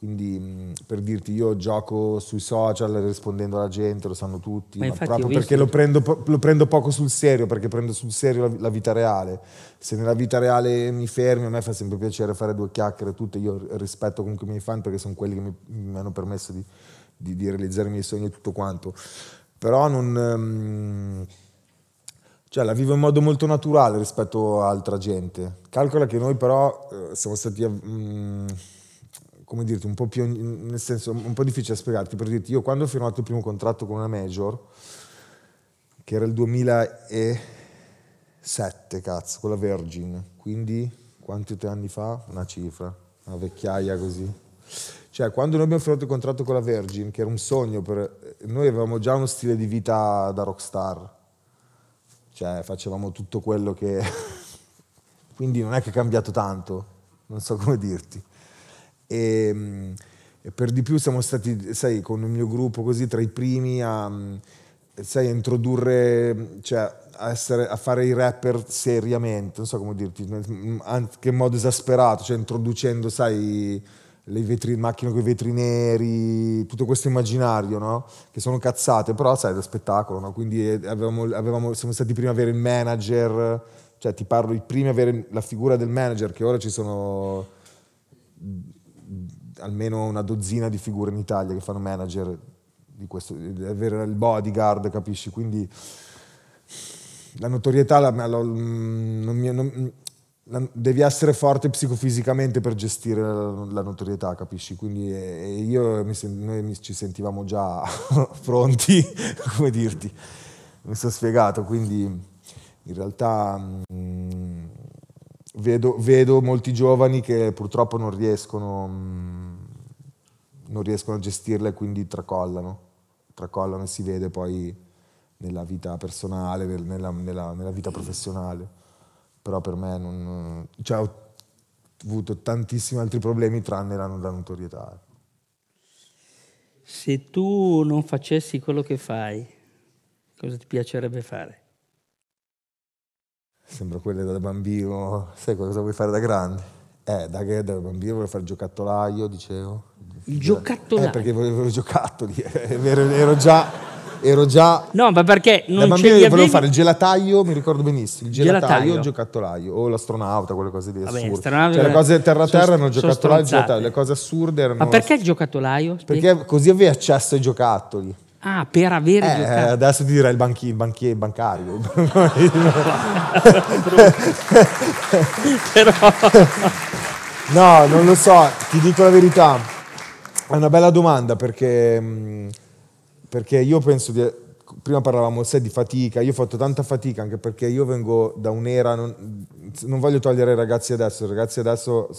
quindi per dirti, io gioco sui social rispondendo alla gente, lo sanno tutti, ma, ma proprio perché lo prendo, lo prendo, poco sul serio, perché prendo sul serio la, la, vita reale. Se nella vita reale mi fermi, a me fa sempre piacere fare due chiacchiere, tutte. Io rispetto comunque i miei fan perché sono quelli che mi, mi hanno permesso di, di, di, realizzare i miei sogni e tutto quanto. Però non... Um, cioè la vivo in modo molto naturale rispetto a altra gente. Calcola che noi però eh, siamo stati... Um, come dirti, un po' più, nel senso, un po' difficile da spiegarti, per dirti, io quando ho firmato il primo contratto con una major, che era il 2007, cazzo, con la Virgin, quindi quanti anni fa? Una cifra, una vecchiaia così. Cioè, quando noi abbiamo firmato il contratto con la Virgin, che era un sogno, per, noi avevamo già uno stile di vita da rockstar, cioè facevamo tutto quello che... quindi non è che è cambiato tanto, non so come dirti e, e, per di più siamo stati, sai, con il mio gruppo così tra i primi a, sai, a introdurre, cioè a, essere, a fare i rapper seriamente, non so come dirti, anche in modo esasperato, cioè introducendo, sai, le vetri, macchine con i vetri neri, tutto questo immaginario, no? Che sono cazzate, però sai, è da spettacolo, no? Quindi eh, avevamo, avevamo, siamo stati i primi a avere il manager, cioè ti parlo, i primi a avere la figura del manager, che ora ci sono almeno una dozzina di figure in Italia che fanno manager di questo, di avere il bodyguard, capisci? Quindi la notorietà la, la, non mi, non, la, devi essere forte psicofisicamente per gestire la, notorietà, capisci? Quindi io mi, noi ci sentivamo già pronti, come dirti, mi sono spiegato, quindi in realtà mh, mm, vedo, vedo, molti giovani che purtroppo non riescono, mm, non riescono a gestirla e quindi tracollano. Tracollano e si vede poi nella vita personale, nella, nella, nella vita professionale. però per me non... Cioè, ho avuto tantissimi altri problemi tranne la, la notorietà. Se tu non facessi quello che fai, cosa ti piacerebbe fare? Sembra quelle da bambino, sai cosa vuoi fare da grande? Eh, da, da bambino volevo fare il giocattolaio, dicevo. Il giocattolaio? Eh, perché volevo i giocattoli, ero, ero già ero già. No, ma perché non da bambino li volevo fare il gelataio, mi ricordo benissimo. Il gelataio, Gelataio. il giocattolaio o l'astronauta, quelle cose lì Vabbè, assurde. astronauta- Cioè, le cose terra a sono- terra erano il giocattolaio il gelataio. Le cose assurde erano. Ma perché il giocattolaio? Perché così avevi accesso ai giocattoli. Ah, per avere Eh, giocato. adesso ti direi il, banchi, il banchiere bancario. Però No, non lo so, ti dico la verità. È una bella domanda perché, mh, perché io penso di... Prima parlavamo sai, di fatica, io ho fatto tanta fatica anche perché io vengo da un'era, non, non voglio togliere i ragazzi adesso, i ragazzi adesso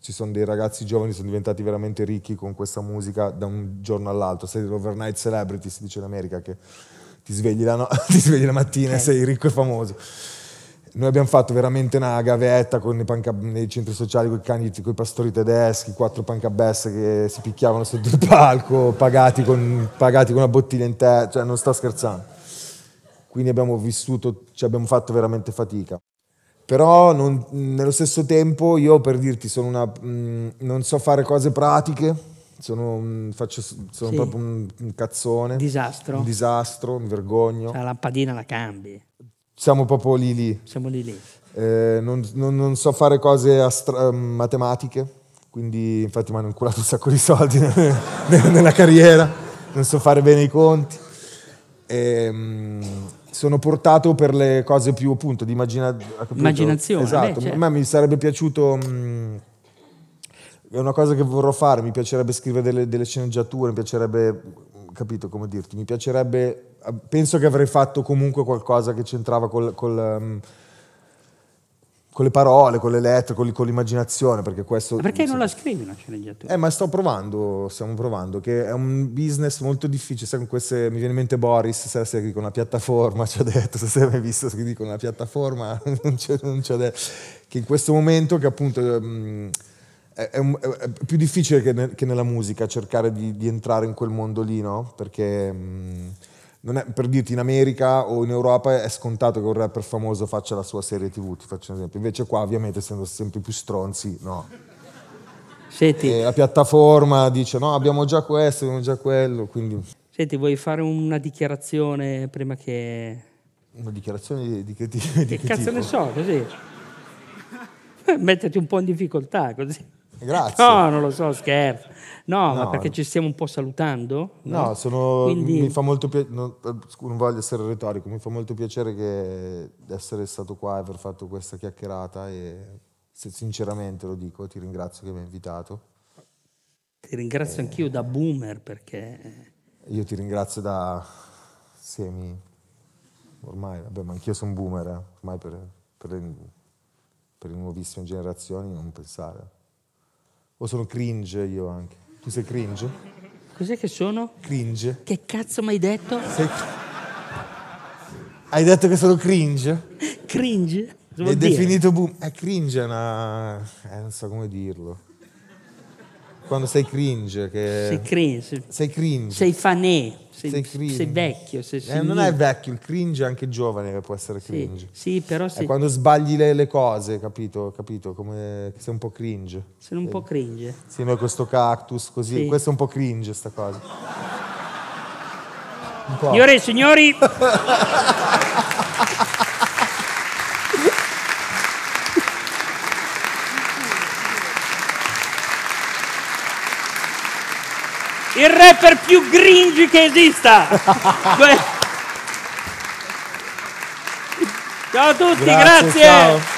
ci sono dei ragazzi giovani, sono diventati veramente ricchi con questa musica da un giorno all'altro, sei l'overnight celebrity, si dice in America che ti svegli la, no- ti svegli la mattina e sei ricco e famoso. Noi abbiamo fatto veramente una gavetta con i pancab- nei centri sociali con i cani, con i pastori tedeschi, quattro pancabesse che si picchiavano sotto il palco, pagati con, pagati con una bottiglia in testa, cioè non sto scherzando. Quindi abbiamo vissuto, ci abbiamo fatto veramente fatica. Però non- nello stesso tempo io per dirti sono una, mh, non so fare cose pratiche, sono, mh, faccio, sono Sì. proprio un, un cazzone, disastro. un disastro, mi vergogno. La lampadina la cambi. Siamo proprio lì lì. Siamo lì lì. Eh, non, non- non so fare cose astra- matematiche, quindi infatti mi hanno inculato un sacco di soldi nella carriera, non so fare bene i conti. Ehm, sono portato per le cose più appunto di immagina-? Immaginazione, Esatto, beh, certo. a me mi sarebbe piaciuto... mh, è una cosa che vorrò fare, mi piacerebbe scrivere delle, delle sceneggiature, mi piacerebbe, capito come dirti, mi piacerebbe, penso che avrei fatto comunque qualcosa che c'entrava col, col, um, con le parole, con le lettere, con, con l'immaginazione, perché questo... Ma perché non la scrivi una sceneggiatura? Eh, ma sto provando, stiamo provando, che è un business molto difficile, sai, con queste, mi viene in mente Boris, se dico una piattaforma, ci ha detto, se sei mai visto che dico una piattaforma, non non c'è detto, che in questo momento che appunto mm, è, un- è più difficile che, ne- che nella musica cercare di, di entrare in quel mondo lì, no? Perché non è- per dirti in America o in Europa è scontato che un rapper famoso faccia la sua serie tv, ti faccio un esempio, invece qua ovviamente essendo sempre più stronzi, no. Senti, E la piattaforma dice no, abbiamo già questo, abbiamo già quello, quindi senti, vuoi fare una dichiarazione prima che... una dichiarazione di, di che, di Che che cazzo tipo? ne so, così? Metterti un po' in difficoltà, così. Grazie. No, non lo so, scherzo. No, ma No. perché ci stiamo un po' salutando? No, sono, Quindi- mi fa molto piacere, non, eh, non voglio essere retorico, mi fa molto piacere che essere stato qua e aver fatto questa chiacchierata e sinceramente lo dico, ti ringrazio che mi hai invitato. Ti ringrazio anch'io da boomer perché... Io ti ringrazio da semi, ormai, vabbè, ma anch'io sono boomer, eh, ormai per, per le, per le nuovissime generazioni non pensare. O sono cringe io anche. Tu sei cringe? Cos'è che sono? Cringe? Che cazzo mi hai detto? Sei... Hai detto che sono cringe? Cringe? Dire? definito boom. È cringe, è una. Eh, non so come dirlo. Quando sei cringe, che. Sei cringe, sei, cringe. sei fanè, sei, Sei cringe. sei vecchio, sei Eh, non è vecchio, il cringe è anche giovane che può essere Sì, cringe. sì, però È sei, quando sbagli le, le cose, capito? Capito? Come sei un po' cringe. sei un po' cringe. Sì, noi questo cactus così, Sì. questo è un po' cringe sta cosa. Signore e signori, il rapper più cringe che esista. Ciao a tutti, Grazie, grazie. ciao.